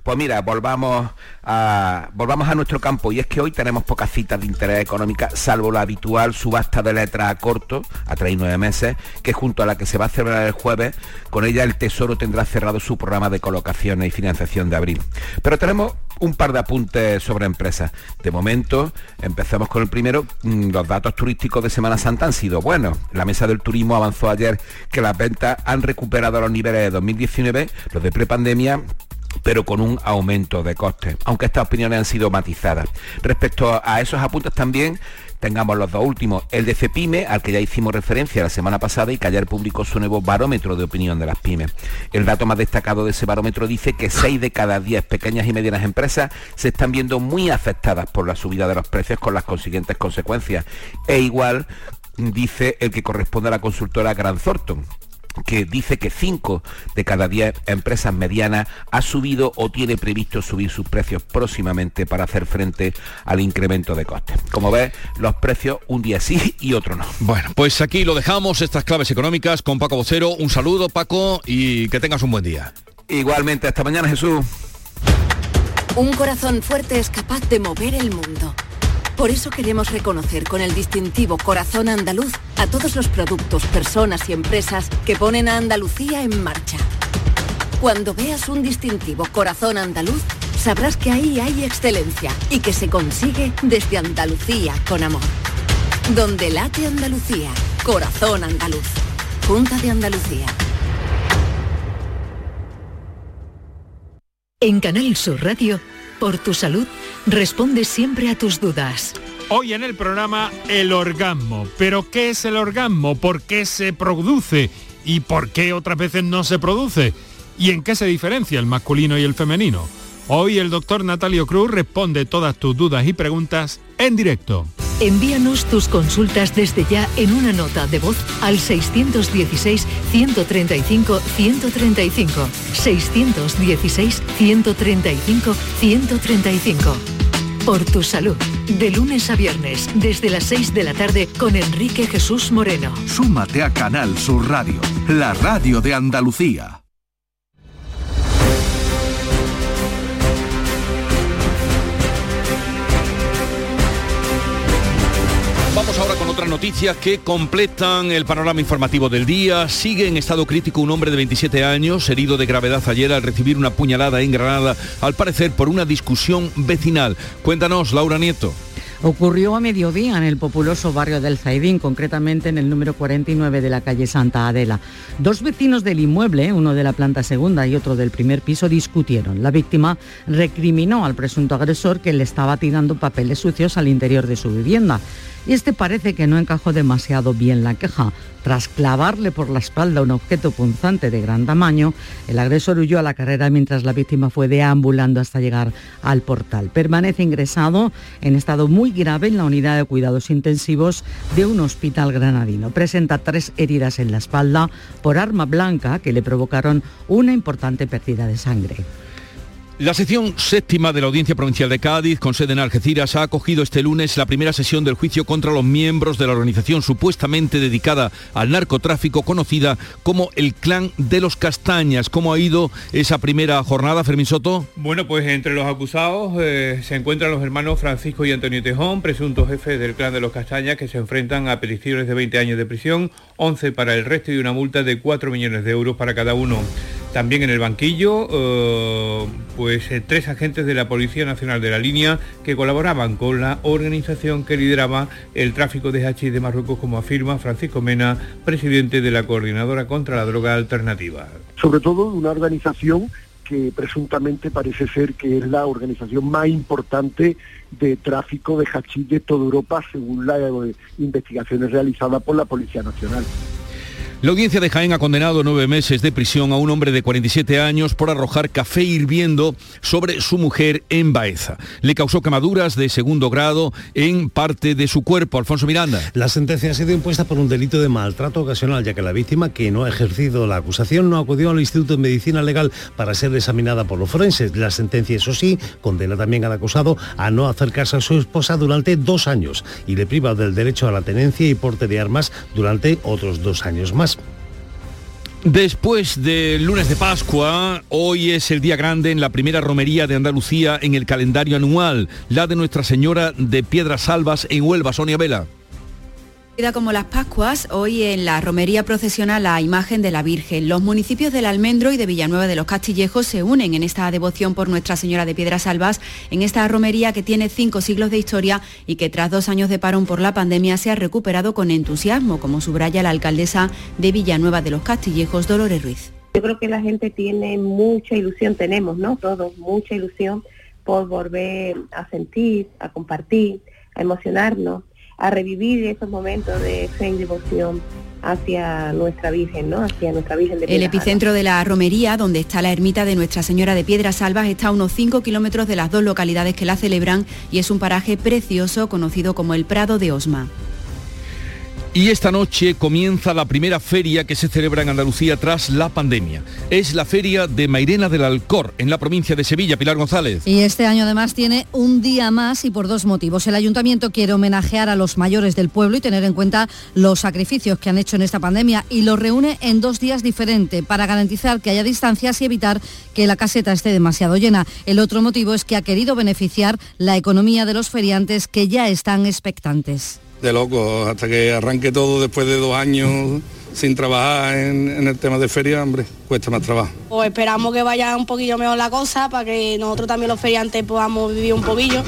Pues mira, volvamos a, volvamos a nuestro campo y es que hoy tenemos pocas citas de interés económica, salvo la habitual subasta de letras a corto, a tres y nueve meses, que junto a la que se va a celebrar el jueves, con ella el Tesoro tendrá cerrado su programa de colocaciones y financiación de abril. Pero tenemos un par de apuntes sobre empresas. De momento, empezamos con el primero. Mm, los datos turísticos de Semana Santa han sido buenos. La mesa del turismo avanzó ayer que las ventas han recuperado los niveles de 2019, los de prepandemia pero con un aumento de costes, aunque estas opiniones han sido matizadas. Respecto a esos apuntes también, tengamos los dos últimos. El de CEPIME, al que ya hicimos referencia la semana pasada y que ayer publicó su nuevo barómetro de opinión de las pymes. El dato más destacado de ese barómetro dice que 6 de cada 10 pequeñas y medianas empresas se están viendo muy afectadas por la subida de los precios con las consiguientes consecuencias. E igual dice el que corresponde a la consultora Gran Thornton que dice que 5 de cada 10 empresas medianas ha subido o tiene previsto subir sus precios próximamente para hacer frente al incremento de costes. Como ves, los precios un día sí y otro no. Bueno, pues aquí lo dejamos, estas claves económicas con Paco Vocero. Un saludo, Paco, y que tengas un buen día. Igualmente, hasta mañana, Jesús. Un corazón fuerte es capaz de mover el mundo. Por eso queremos reconocer con el distintivo Corazón Andaluz a todos los productos, personas y empresas que ponen a Andalucía en marcha. Cuando veas un distintivo Corazón Andaluz, sabrás que ahí hay excelencia y que se consigue desde Andalucía con amor. Donde late Andalucía, Corazón Andaluz. Junta de Andalucía. En Canal Sur Radio, por tu salud, responde siempre a tus dudas. Hoy en el programa El orgasmo. ¿Pero qué es el orgasmo? ¿Por qué se produce? ¿Y por qué otras veces no se produce? ¿Y en qué se diferencia el masculino y el femenino? Hoy el doctor Natalio Cruz responde todas tus dudas y preguntas en directo. Envíanos tus consultas desde ya en una nota de voz al 616-135-135. 616-135-135. Por tu salud. De lunes a viernes, desde las 6 de la tarde, con Enrique Jesús Moreno. Súmate a Canal Sur Radio, la radio de Andalucía. Otras noticias que completan el panorama informativo del día. Sigue en estado crítico un hombre de 27 años, herido de gravedad ayer al recibir una puñalada en Granada, al parecer por una discusión vecinal. Cuéntanos, Laura Nieto. Ocurrió a mediodía en el populoso barrio del Zaidín, concretamente en el número 49 de la calle Santa Adela. Dos vecinos del inmueble, uno de la planta segunda y otro del primer piso, discutieron. La víctima recriminó al presunto agresor que le estaba tirando papeles sucios al interior de su vivienda y este parece que no encajó demasiado bien la queja. Tras clavarle por la espalda un objeto punzante de gran tamaño, el agresor huyó a la carrera mientras la víctima fue deambulando hasta llegar al portal. Permanece ingresado en estado muy grave en la unidad de cuidados intensivos de un hospital granadino. Presenta tres heridas en la espalda por arma blanca que le provocaron una importante pérdida de sangre. La sección séptima de la Audiencia Provincial de Cádiz, con sede en Algeciras, ha acogido este lunes la primera sesión del juicio contra los miembros de la organización supuestamente dedicada al narcotráfico, conocida como el Clan de los Castañas. ¿Cómo ha ido esa primera jornada, Fermín Soto? Bueno, pues entre los acusados eh, se encuentran los hermanos Francisco y Antonio Tejón, presuntos jefes del Clan de los Castañas, que se enfrentan a peticiones de 20 años de prisión, 11 para el resto y una multa de 4 millones de euros para cada uno. También en el banquillo, eh, pues eh, tres agentes de la Policía Nacional de la Línea que colaboraban con la organización que lideraba el tráfico de hachís de Marruecos, como afirma Francisco Mena, presidente de la Coordinadora contra la Droga Alternativa. Sobre todo una organización que presuntamente parece ser que es la organización más importante de tráfico de hachís de toda Europa, según las eh, investigaciones realizadas por la Policía Nacional. La audiencia de Jaén ha condenado nueve meses de prisión a un hombre de 47 años por arrojar café hirviendo sobre su mujer en Baeza. Le causó quemaduras de segundo grado en parte de su cuerpo. Alfonso Miranda. La sentencia ha sido impuesta por un delito de maltrato ocasional, ya que la víctima, que no ha ejercido la acusación, no acudió al Instituto de Medicina Legal para ser examinada por los forenses. La sentencia, eso sí, condena también al acusado a no acercarse a su esposa durante dos años y le priva del derecho a la tenencia y porte de armas durante otros dos años más. Después del lunes de Pascua, hoy es el día grande en la primera romería de Andalucía en el calendario anual, la de Nuestra Señora de Piedras Albas en Huelva, Sonia Vela. Como las Pascuas, hoy en la romería procesiona la imagen de la Virgen. Los municipios del Almendro y de Villanueva de los Castillejos se unen en esta devoción por Nuestra Señora de Piedras Albas, en esta romería que tiene cinco siglos de historia y que tras dos años de parón por la pandemia se ha recuperado con entusiasmo, como subraya la alcaldesa de Villanueva de los Castillejos, Dolores Ruiz. Yo creo que la gente tiene mucha ilusión, tenemos, ¿no? Todos, mucha ilusión por volver a sentir, a compartir, a emocionarnos a revivir esos momentos de fe y devoción hacia nuestra Virgen, ¿no? Hacia nuestra Virgen de El epicentro de la romería, donde está la ermita de Nuestra Señora de Piedras Albas, está a unos 5 kilómetros de las dos localidades que la celebran y es un paraje precioso conocido como el Prado de Osma. Y esta noche comienza la primera feria que se celebra en Andalucía tras la pandemia. Es la feria de Mairena del Alcor, en la provincia de Sevilla. Pilar González. Y este año además tiene un día más y por dos motivos. El ayuntamiento quiere homenajear a los mayores del pueblo y tener en cuenta los sacrificios que han hecho en esta pandemia y los reúne en dos días diferentes para garantizar que haya distancias y evitar que la caseta esté demasiado llena. El otro motivo es que ha querido beneficiar la economía de los feriantes que ya están expectantes de loco, hasta que arranque todo después de dos años sin trabajar en, el tema de feria, hombre, cuesta más trabajo. Pues esperamos que vaya un poquillo mejor la cosa para que nosotros también los feriantes podamos vivir un poquillo.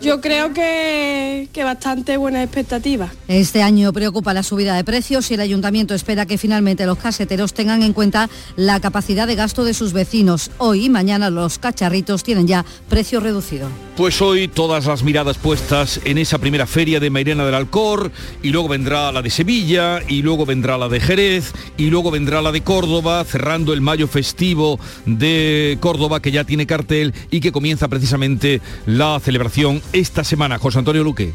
Yo creo que, que bastante buenas expectativas. Este año preocupa la subida de precios y el ayuntamiento espera que finalmente los caseteros tengan en cuenta la capacidad de gasto de sus vecinos. Hoy y mañana los cacharritos tienen ya precio reducido. Pues hoy todas las miradas puestas en esa primera feria de Mairena del Alcor y luego vendrá la de Sevilla y luego vendrá la de Jerez y luego vendrá la de Córdoba cerrando el mayo festivo de Córdoba que ya tiene cartel y que comienza precisamente la celebración esta semana. José Antonio Luque.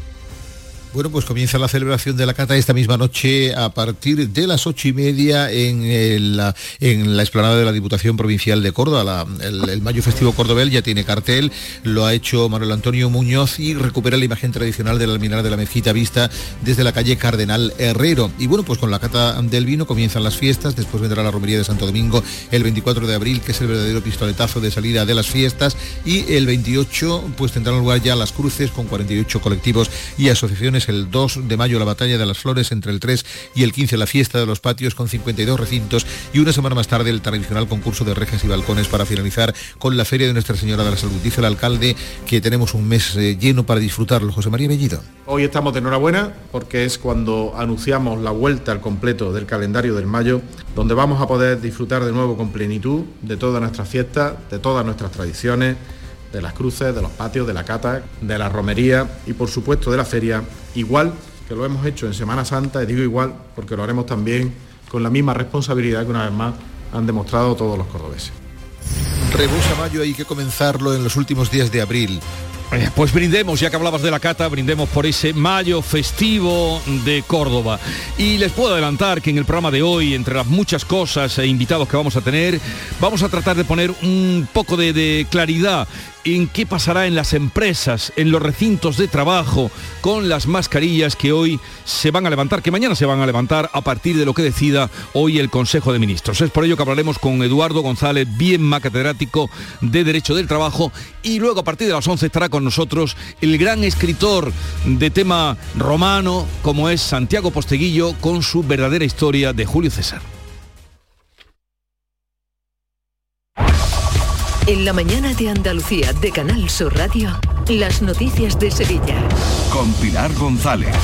Bueno, pues comienza la celebración de la cata esta misma noche a partir de las ocho y media en, la, en la explanada de la Diputación Provincial de Córdoba. el, Mayo Festivo Cordobel ya tiene cartel, lo ha hecho Manuel Antonio Muñoz y recupera la imagen tradicional del alminar de la mezquita vista desde la calle Cardenal Herrero. Y bueno, pues con la cata del vino comienzan las fiestas, después vendrá la romería de Santo Domingo el 24 de abril, que es el verdadero pistoletazo de salida de las fiestas, y el 28 pues tendrán lugar ya las cruces con 48 colectivos y asociaciones el 2 de mayo la batalla de las flores, entre el 3 y el 15 la fiesta de los patios con 52 recintos y una semana más tarde el tradicional concurso de rejas y balcones para finalizar con la feria de Nuestra Señora de la Salud. Dice el alcalde que tenemos un mes eh, lleno para disfrutarlo. José María Bellido. Hoy estamos de enhorabuena porque es cuando anunciamos la vuelta al completo del calendario del mayo, donde vamos a poder disfrutar de nuevo con plenitud de todas nuestras fiestas, de todas nuestras tradiciones de las cruces, de los patios, de la cata, de la romería y por supuesto de la feria, igual que lo hemos hecho en Semana Santa, y digo igual porque lo haremos también con la misma responsabilidad que una vez más han demostrado todos los cordobeses. Rebusa Mayo hay que comenzarlo en los últimos días de abril. Eh, pues brindemos, ya que hablabas de la cata, brindemos por ese mayo festivo de Córdoba. Y les puedo adelantar que en el programa de hoy, entre las muchas cosas e invitados que vamos a tener, vamos a tratar de poner un poco de claridad en qué pasará en las empresas, en los recintos de trabajo, con las mascarillas que hoy se van a levantar, que mañana se van a levantar a partir de lo que decida hoy el Consejo de Ministros. Es por ello que hablaremos con Eduardo González, bien catedrático de Derecho del Trabajo, y luego a partir de las 11 estará con nosotros el gran escritor de tema romano, como es Santiago Posteguillo, con su verdadera historia de Julio César. En la mañana de Andalucía de Canal Sur Radio, las noticias de Sevilla. Con Pilar González.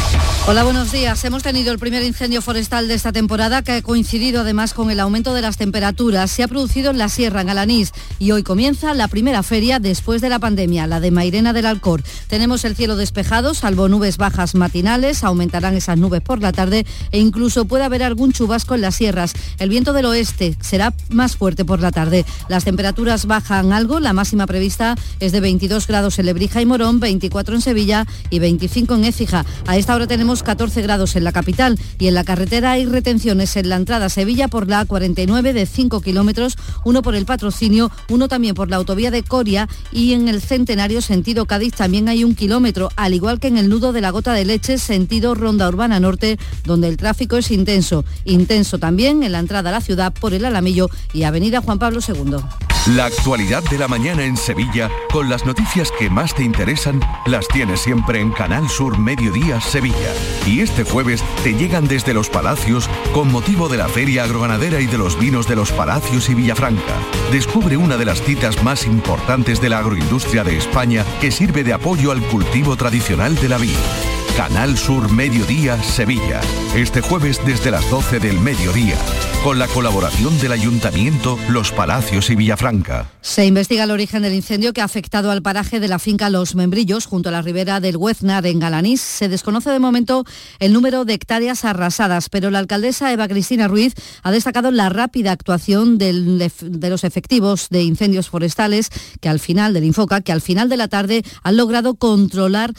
Hola, buenos días. Hemos tenido el primer incendio forestal de esta temporada que ha coincidido además con el aumento de las temperaturas. Se ha producido en la Sierra, en Alanís, y hoy comienza la primera feria después de la pandemia, la de Mairena del Alcor. Tenemos el cielo despejado, salvo nubes bajas matinales, aumentarán esas nubes por la tarde e incluso puede haber algún chubasco en las sierras. El viento del oeste será más fuerte por la tarde. Las temperaturas bajas algo. La máxima prevista es de 22 grados en Lebrija y Morón, 24 en Sevilla y 25 en Écija. A esta hora tenemos 14 grados en la capital y en la carretera hay retenciones en la entrada a Sevilla por la A49 de 5 kilómetros, uno por el patrocinio, uno también por la autovía de Coria y en el Centenario sentido Cádiz también hay un kilómetro, al igual que en el nudo de la Gota de Leche sentido Ronda Urbana Norte, donde el tráfico es intenso. Intenso también en la entrada a la ciudad por el Alamillo y Avenida Juan Pablo II. La actualidad de la mañana en Sevilla, con las noticias que más te interesan, las tienes siempre en Canal Sur Mediodía Sevilla. Y este jueves te llegan desde Los Palacios con motivo de la Feria Agroganadera y de los vinos de Los Palacios y Villafranca. Descubre una de las citas más importantes de la agroindustria de España que sirve de apoyo al cultivo tradicional de la vid. Canal Sur Mediodía Sevilla. Este jueves desde las 12 del mediodía, con la colaboración del Ayuntamiento, Los Palacios y Villafranca. Se investiga el origen del incendio que ha afectado al paraje de la finca Los Membrillos, junto a la ribera del Hueznar en Galanís. Se desconoce de momento el número de hectáreas arrasadas, pero la alcaldesa Eva Cristina Ruiz ha destacado la rápida actuación de los efectivos de incendios forestales que al final del Infoca, que al final de la tarde han logrado controlar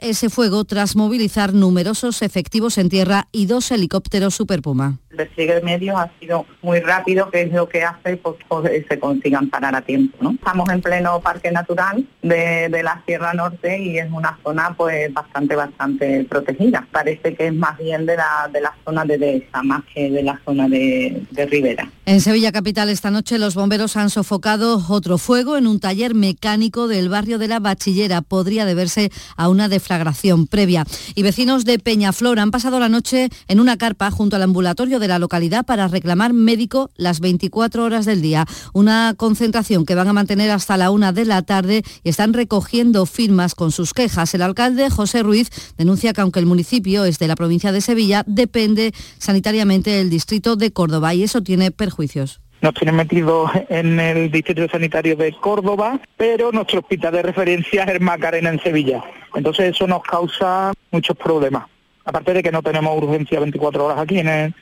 ese fuego tras movilizar numerosos efectivos en tierra y dos helicópteros Super Puma. Despliegue de medios ha sido muy rápido, que es lo que hace pues, que se consigan parar a tiempo. ¿no? Estamos en pleno parque natural de, de, la Sierra Norte y es una zona pues bastante, bastante protegida. Parece que es más bien de la, de la zona de dehesa, más que de la zona de, de Ribera. En Sevilla Capital esta noche los bomberos han sofocado otro fuego en un taller mecánico del barrio de la Bachillera. Podría deberse a una deflagración previa. Y vecinos de Peñaflor han pasado la noche en una carpa junto al ambulatorio de la localidad para reclamar médico las 24 horas del día. Una concentración que van a mantener hasta la una de la tarde y están recogiendo firmas con sus quejas. El alcalde José Ruiz denuncia que aunque el municipio es de la provincia de Sevilla, depende sanitariamente del distrito de Córdoba y eso tiene perjuicios nos tienen metidos en el distrito sanitario de Córdoba, pero nuestro hospital de referencia es el Macarena en Sevilla. Entonces eso nos causa muchos problemas. Aparte de que no tenemos urgencia 24 horas aquí en el,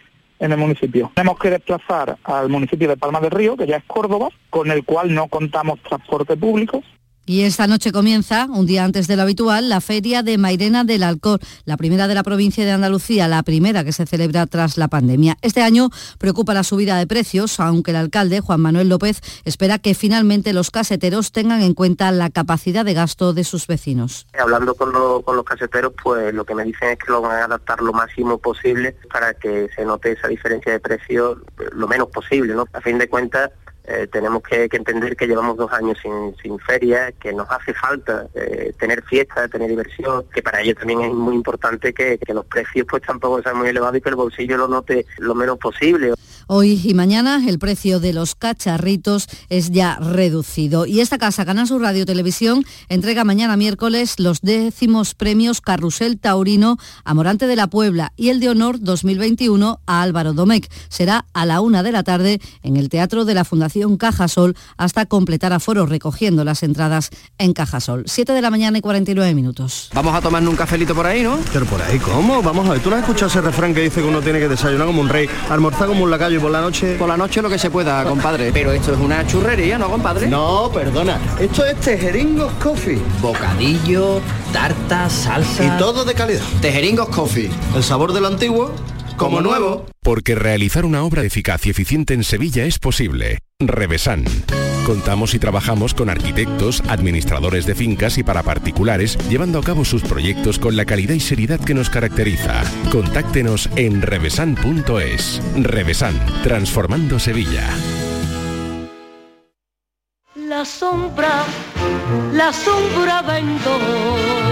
en el municipio. Tenemos que desplazar al municipio de Palma del Río, que ya es Córdoba, con el cual no contamos transporte público, y esta noche comienza, un día antes de lo habitual, la Feria de Mairena del Alcor, la primera de la provincia de Andalucía, la primera que se celebra tras la pandemia. Este año preocupa la subida de precios, aunque el alcalde, Juan Manuel López, espera que finalmente los caseteros tengan en cuenta la capacidad de gasto de sus vecinos. Hablando con, los caseteros, pues lo que me dicen es que lo van a adaptar lo máximo posible para que se note esa diferencia de precios lo menos posible, ¿no? A fin de cuentas, Eh, tenemos que, entender que llevamos dos años sin, sin feria, que nos hace falta eh, tener fiesta, tener diversión, que para ello también es muy importante que, que los precios pues tampoco sean muy elevados y que el bolsillo lo note lo menos posible. Hoy y mañana el precio de los cacharritos es ya reducido. Y esta casa, Canal Sur Radio Televisión, entrega mañana miércoles los décimos premios Carrusel Taurino a Morante de la Puebla y el de Honor 2021 a Álvaro Domecq. Será a la una de la tarde en el Teatro de la Fundación Cajasol hasta completar aforo recogiendo las entradas en Cajasol. 7 de la mañana y 49 minutos. Vamos a tomarnos un cafelito por ahí, ¿no? Pero por ahí, ¿cómo? Vamos a ver, ¿tú no has escuchado ese refrán que dice que uno tiene que desayunar como un rey, almorzar como un lacayo por la noche... Por la noche lo que se pueda, compadre. Pero esto es una churrería, ¿no, compadre? No, perdona. Esto es Tejeringos Coffee. Bocadillo, tarta, salsa... Y todo de calidad. Tejeringos Coffee. El sabor de lo antiguo como nuevo. Porque realizar una obra eficaz y eficiente en Sevilla es posible. Revesan. Contamos y trabajamos con arquitectos, administradores de fincas y para particulares, llevando a cabo sus proyectos con la calidad y seriedad que nos caracteriza. Contáctenos en revesan.es. Revesan, transformando Sevilla. La sombra, la sombra vendo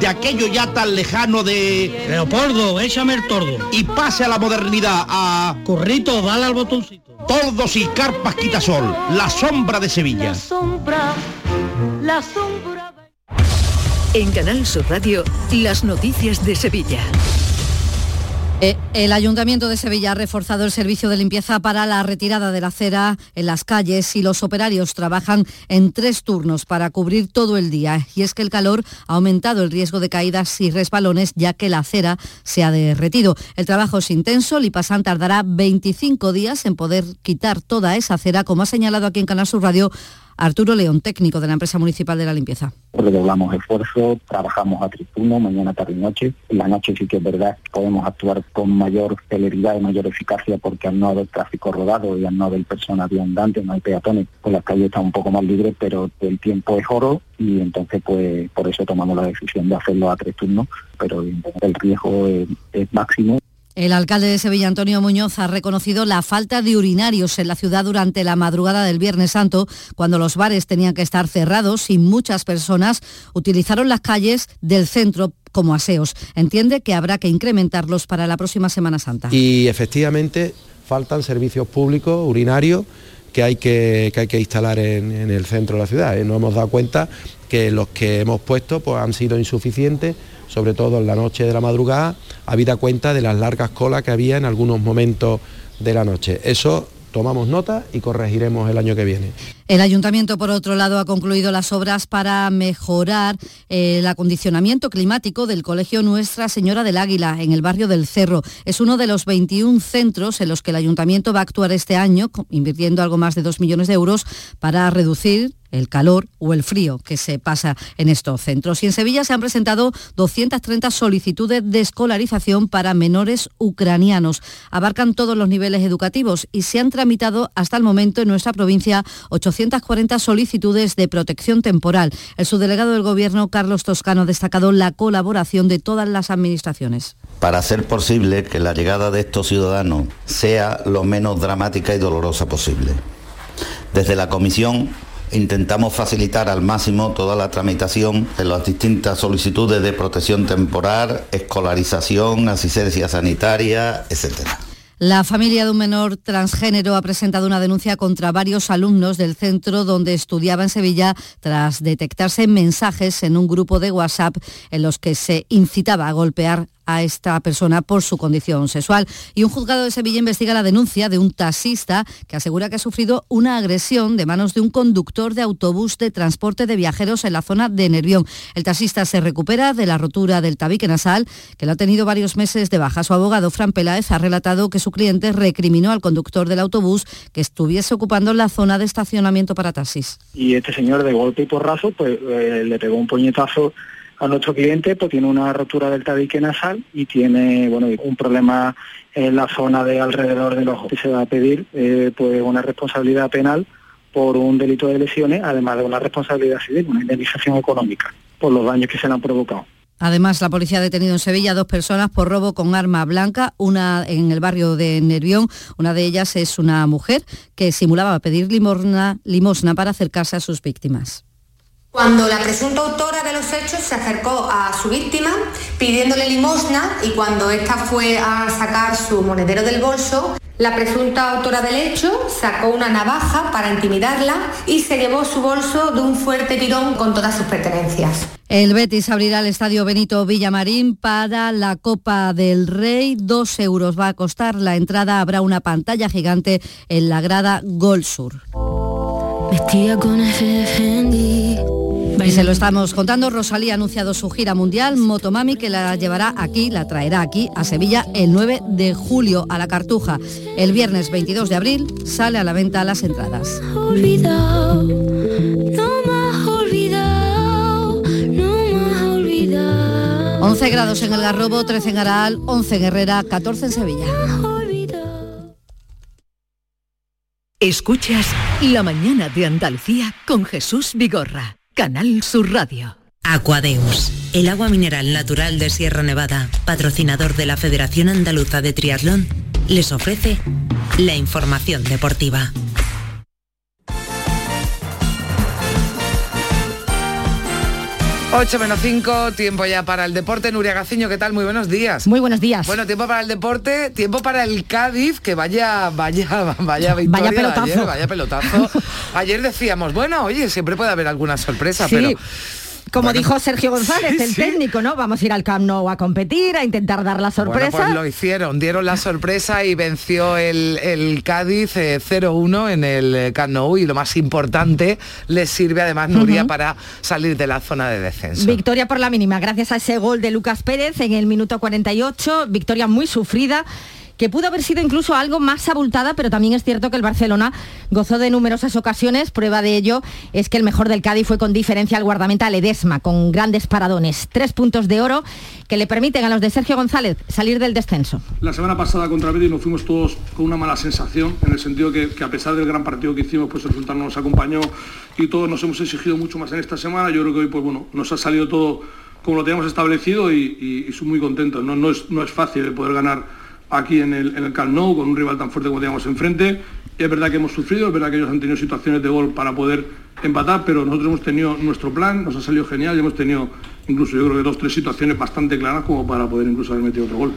de aquello ya tan lejano de... Leopoldo, échame el tordo. Y pase a la modernidad, a... Corrito, dale al botoncito. Tordos y carpas quitasol, la sombra de Sevilla. La sombra, la sombra... En Canal Sur Radio, las noticias de Sevilla. Eh, el Ayuntamiento de Sevilla ha reforzado el servicio de limpieza para la retirada de la acera en las calles y los operarios trabajan en tres turnos para cubrir todo el día. Y es que el calor ha aumentado el riesgo de caídas y resbalones ya que la acera se ha derretido. El trabajo es intenso. Lipasan tardará 25 días en poder quitar toda esa acera, como ha señalado aquí en Canal Sur Radio Arturo León, técnico de la empresa municipal de la limpieza. Redoblamos esfuerzo, trabajamos a tripuno, mañana, tarde y noche. La noche sí que es verdad podemos actuar con mayor celeridad y mayor eficacia porque al no haber tráfico rodado y al no haber personas viandantes, no hay peatones, pues las calles están un poco más libres, pero el tiempo es oro y entonces pues por eso tomamos la decisión de hacerlo a tres turnos, pero el riesgo es máximo. El alcalde de Sevilla, Antonio Muñoz, ha reconocido la falta de urinarios en la ciudad durante la madrugada del Viernes Santo, cuando los bares tenían que estar cerrados y muchas personas utilizaron las calles del centro como aseos. Entiende que habrá que incrementarlos para la próxima Semana Santa. Y efectivamente faltan servicios públicos urinarios que hay que, hay que instalar en, el centro de la ciudad. ¿eh? Nos hemos dado cuenta que los que hemos puesto pues, han sido insuficientes sobre todo en la noche de la madrugada, habida cuenta de las largas colas que había en algunos momentos de la noche. Eso tomamos nota y corregiremos el año que viene. El ayuntamiento, por otro lado, ha concluido las obras para mejorar eh, el acondicionamiento climático del Colegio Nuestra Señora del Águila, en el barrio del Cerro. Es uno de los 21 centros en los que el ayuntamiento va a actuar este año, invirtiendo algo más de 2 millones de euros para reducir el calor o el frío que se pasa en estos centros. Y en Sevilla se han presentado 230 solicitudes de escolarización para menores ucranianos. Abarcan todos los niveles educativos y se han tramitado hasta el momento en nuestra provincia 840 solicitudes de protección temporal. El subdelegado del Gobierno, Carlos Toscano, ha destacado la colaboración de todas las administraciones. Para hacer posible que la llegada de estos ciudadanos sea lo menos dramática y dolorosa posible. Desde la Comisión intentamos facilitar al máximo toda la tramitación de las distintas solicitudes de protección temporal, escolarización, asistencia sanitaria, etcétera. La familia de un menor transgénero ha presentado una denuncia contra varios alumnos del centro donde estudiaba en Sevilla tras detectarse mensajes en un grupo de WhatsApp en los que se incitaba a golpear a esta persona por su condición sexual. Y un juzgado de Sevilla investiga la denuncia de un taxista que asegura que ha sufrido una agresión de manos de un conductor de autobús de transporte de viajeros en la zona de Nervión. El taxista se recupera de la rotura del tabique nasal, que lo ha tenido varios meses de baja. Su abogado, Fran Peláez, ha relatado que su cliente recriminó al conductor del autobús que estuviese ocupando la zona de estacionamiento para taxis. Y este señor de golpe y porrazo pues eh, le pegó un puñetazo a nuestro cliente, pues tiene una rotura del tabique nasal y tiene bueno un problema en la zona de alrededor del ojo. Y se va a pedir eh, pues una responsabilidad penal por un delito de lesiones, además de una responsabilidad civil, una indemnización económica por los daños que se le han provocado. Además, la policía ha detenido en Sevilla a dos personas por robo con arma blanca, una en el barrio de Nervión. Una de ellas es una mujer que simulaba pedir limosna, limosna para acercarse a sus víctimas. Cuando la presunta autora de los hechos se acercó a su víctima pidiéndole limosna y cuando ésta fue a sacar su monedero del bolso, la presunta autora del hecho sacó una navaja para intimidarla y se llevó su bolso de un fuerte tirón con todas sus pertenencias. El Betis abrirá el estadio Benito Villamarín para la Copa del Rey. Dos euros va a costar la entrada. Habrá una pantalla gigante en la grada Gol Sur. Y se lo estamos contando, Rosalía ha anunciado su gira mundial Motomami que la llevará aquí, la traerá aquí a Sevilla el 9 de julio a la Cartuja. El viernes 22 de abril sale a la venta las entradas. 11 grados en el Garrobo, 13 en Aral, 11 en Herrera, 14 en Sevilla. Escuchas La mañana de Andalucía con Jesús Vigorra. Canal Sur Radio. Aquadeus, el agua mineral natural de Sierra Nevada, patrocinador de la Federación Andaluza de Triatlón, les ofrece la información deportiva. 8 menos 5, tiempo ya para el deporte. Nuria Gaciño, ¿qué tal? Muy buenos días. Muy buenos días. Bueno, tiempo para el deporte, tiempo para el Cádiz, que vaya, vaya, vaya victoria Vaya pelotazo. ayer, vaya pelotazo. ayer decíamos, bueno, oye, siempre puede haber alguna sorpresa, Sí. pero... Como Bueno, dijo Sergio González, el sí. técnico, ¿no? Vamos a ir al Camp Nou a competir, a intentar dar la sorpresa. Bueno, pues lo hicieron, dieron la sorpresa y venció el, el Cádiz eh, 0-1 en el eh, Camp Nou y lo más importante, les sirve además Nuria para salir de la zona de descenso. Victoria por la mínima, gracias a ese gol de Lucas Pérez en el minuto 48, victoria muy sufrida que pudo haber sido incluso algo más abultada, pero también es cierto que el Barcelona gozó de numerosas ocasiones. Prueba de ello es que el mejor del Cádiz fue con diferencia al guardameta Ledesma, con grandes paradones. Tres puntos de oro que le permiten a los de Sergio González salir del descenso. La semana pasada contra el Betis nos fuimos todos con una mala sensación, en el sentido que, que a pesar del gran partido que hicimos, pues el resultado no nos acompañó y todos nos hemos exigido mucho más en esta semana. Yo creo que hoy, pues bueno, nos ha salido todo como lo teníamos establecido y, y, soy muy contento. No, no, es, no es fácil el poder ganar aquí en el, en el con un rival tan fuerte como teníamos enfrente. Es verdad que hemos sufrido, es verdad que ellos han tenido situaciones de gol para poder empatar, pero nosotros hemos tenido nuestro plan, nos ha salido genial y hemos tenido incluso yo creo que dos, tres situaciones bastante claras como para poder incluso haber metido otro gol.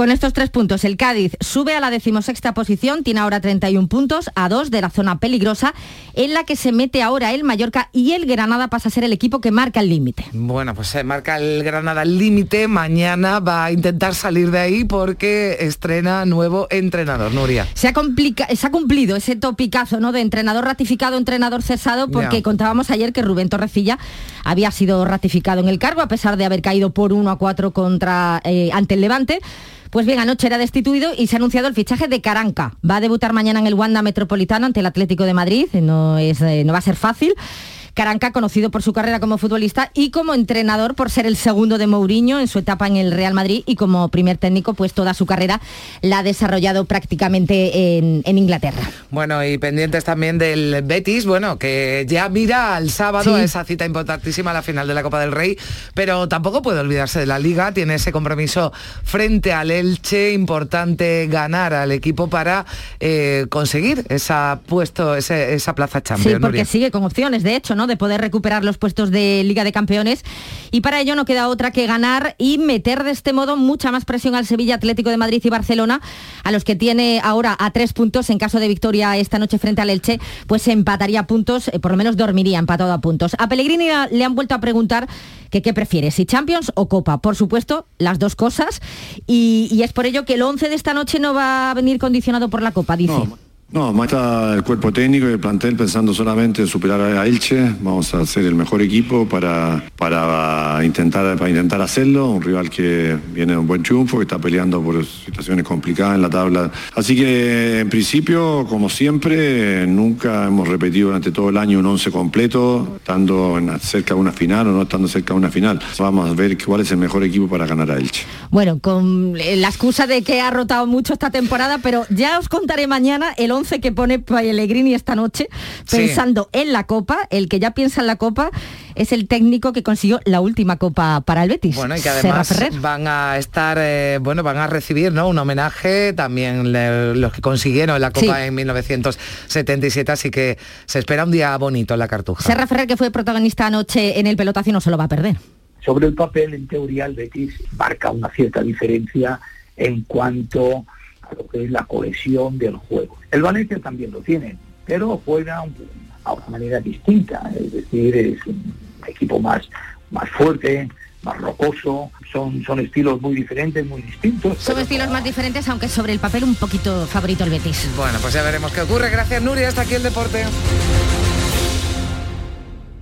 Con estos tres puntos, el Cádiz sube a la decimosexta posición, tiene ahora 31 puntos, a dos de la zona peligrosa, en la que se mete ahora el Mallorca y el Granada pasa a ser el equipo que marca el límite. Bueno, pues se marca el Granada el límite. Mañana va a intentar salir de ahí porque estrena nuevo entrenador, Nuria. Se ha, complica- se ha cumplido ese topicazo ¿no? de entrenador ratificado, entrenador cesado, porque contábamos ayer que Rubén Torrecilla había sido ratificado en el cargo, a pesar de haber caído por 1 a 4 contra, eh, ante el Levante. Pues bien, anoche era destituido y se ha anunciado el fichaje de Caranca. Va a debutar mañana en el Wanda Metropolitano ante el Atlético de Madrid. No, es, eh, no va a ser fácil. Caranca, conocido por su carrera como futbolista y como entrenador por ser el segundo de Mourinho en su etapa en el Real Madrid y como primer técnico, pues toda su carrera la ha desarrollado prácticamente en, en Inglaterra. Bueno, y pendientes también del Betis, bueno, que ya mira al sábado Sí. esa cita importantísima, la final de la Copa del Rey, pero tampoco puede olvidarse de la Liga, tiene ese compromiso frente al Elche, importante ganar al equipo para eh, conseguir esa puesto, ese- esa plaza Sí, Champions. porque Nuria. sigue con opciones, de hecho, ¿no? ¿No? De poder recuperar los puestos de Liga de Campeones. Y para ello no queda otra que ganar y meter de este modo mucha más presión al Sevilla Atlético de Madrid y Barcelona, a los que tiene ahora a tres puntos en caso de victoria esta noche frente al Elche, pues empataría puntos, eh, por lo menos dormiría empatado a puntos. A Pellegrini le han vuelto a preguntar que qué prefiere, si Champions o Copa. Por supuesto, las dos cosas. Y, es por ello que el 11 de esta noche no va a venir condicionado por la Copa, dice. Más está el cuerpo técnico y el plantel pensando solamente en superar a Elche. Vamos a hacer el mejor equipo para, para, intentar, para intentar hacerlo. Un rival que viene de un buen triunfo, que está peleando por situaciones complicadas en la tabla. Así que en principio, como siempre, nunca hemos repetido durante todo el año un once completo, estando cerca de una final o no estando cerca de una final. Vamos a ver cuál es el mejor equipo para ganar a Elche. Bueno, con la excusa de que ha rotado mucho esta temporada, pero ya os contaré mañana el 11 que pone Pellegrini esta noche, pensando en la Copa, el que ya piensa en la Copa es el técnico que consiguió la última Copa para el Betis. Bueno, y que además van a estar, eh, bueno, van a recibir ¿no? un homenaje también los que consiguieron la Copa en 1977, así que se espera un día bonito en la Cartuja. Serra Ferrer, que fue protagonista anoche en el pelotazo, no se lo va a perder. Sobre el papel, en teoría, el Betis marca una cierta diferencia en cuanto lo que es la cohesión del juego. El Valencia también lo tiene, pero juega a una manera distinta, es decir, es un equipo más, más fuerte, más rocoso, son, son estilos muy diferentes, muy distintos. Son estilos más diferentes, aunque sobre el papel un poquito favorito el Betis. Bueno, pues ya veremos qué ocurre. Gracias Nuria, hasta aquí el deporte.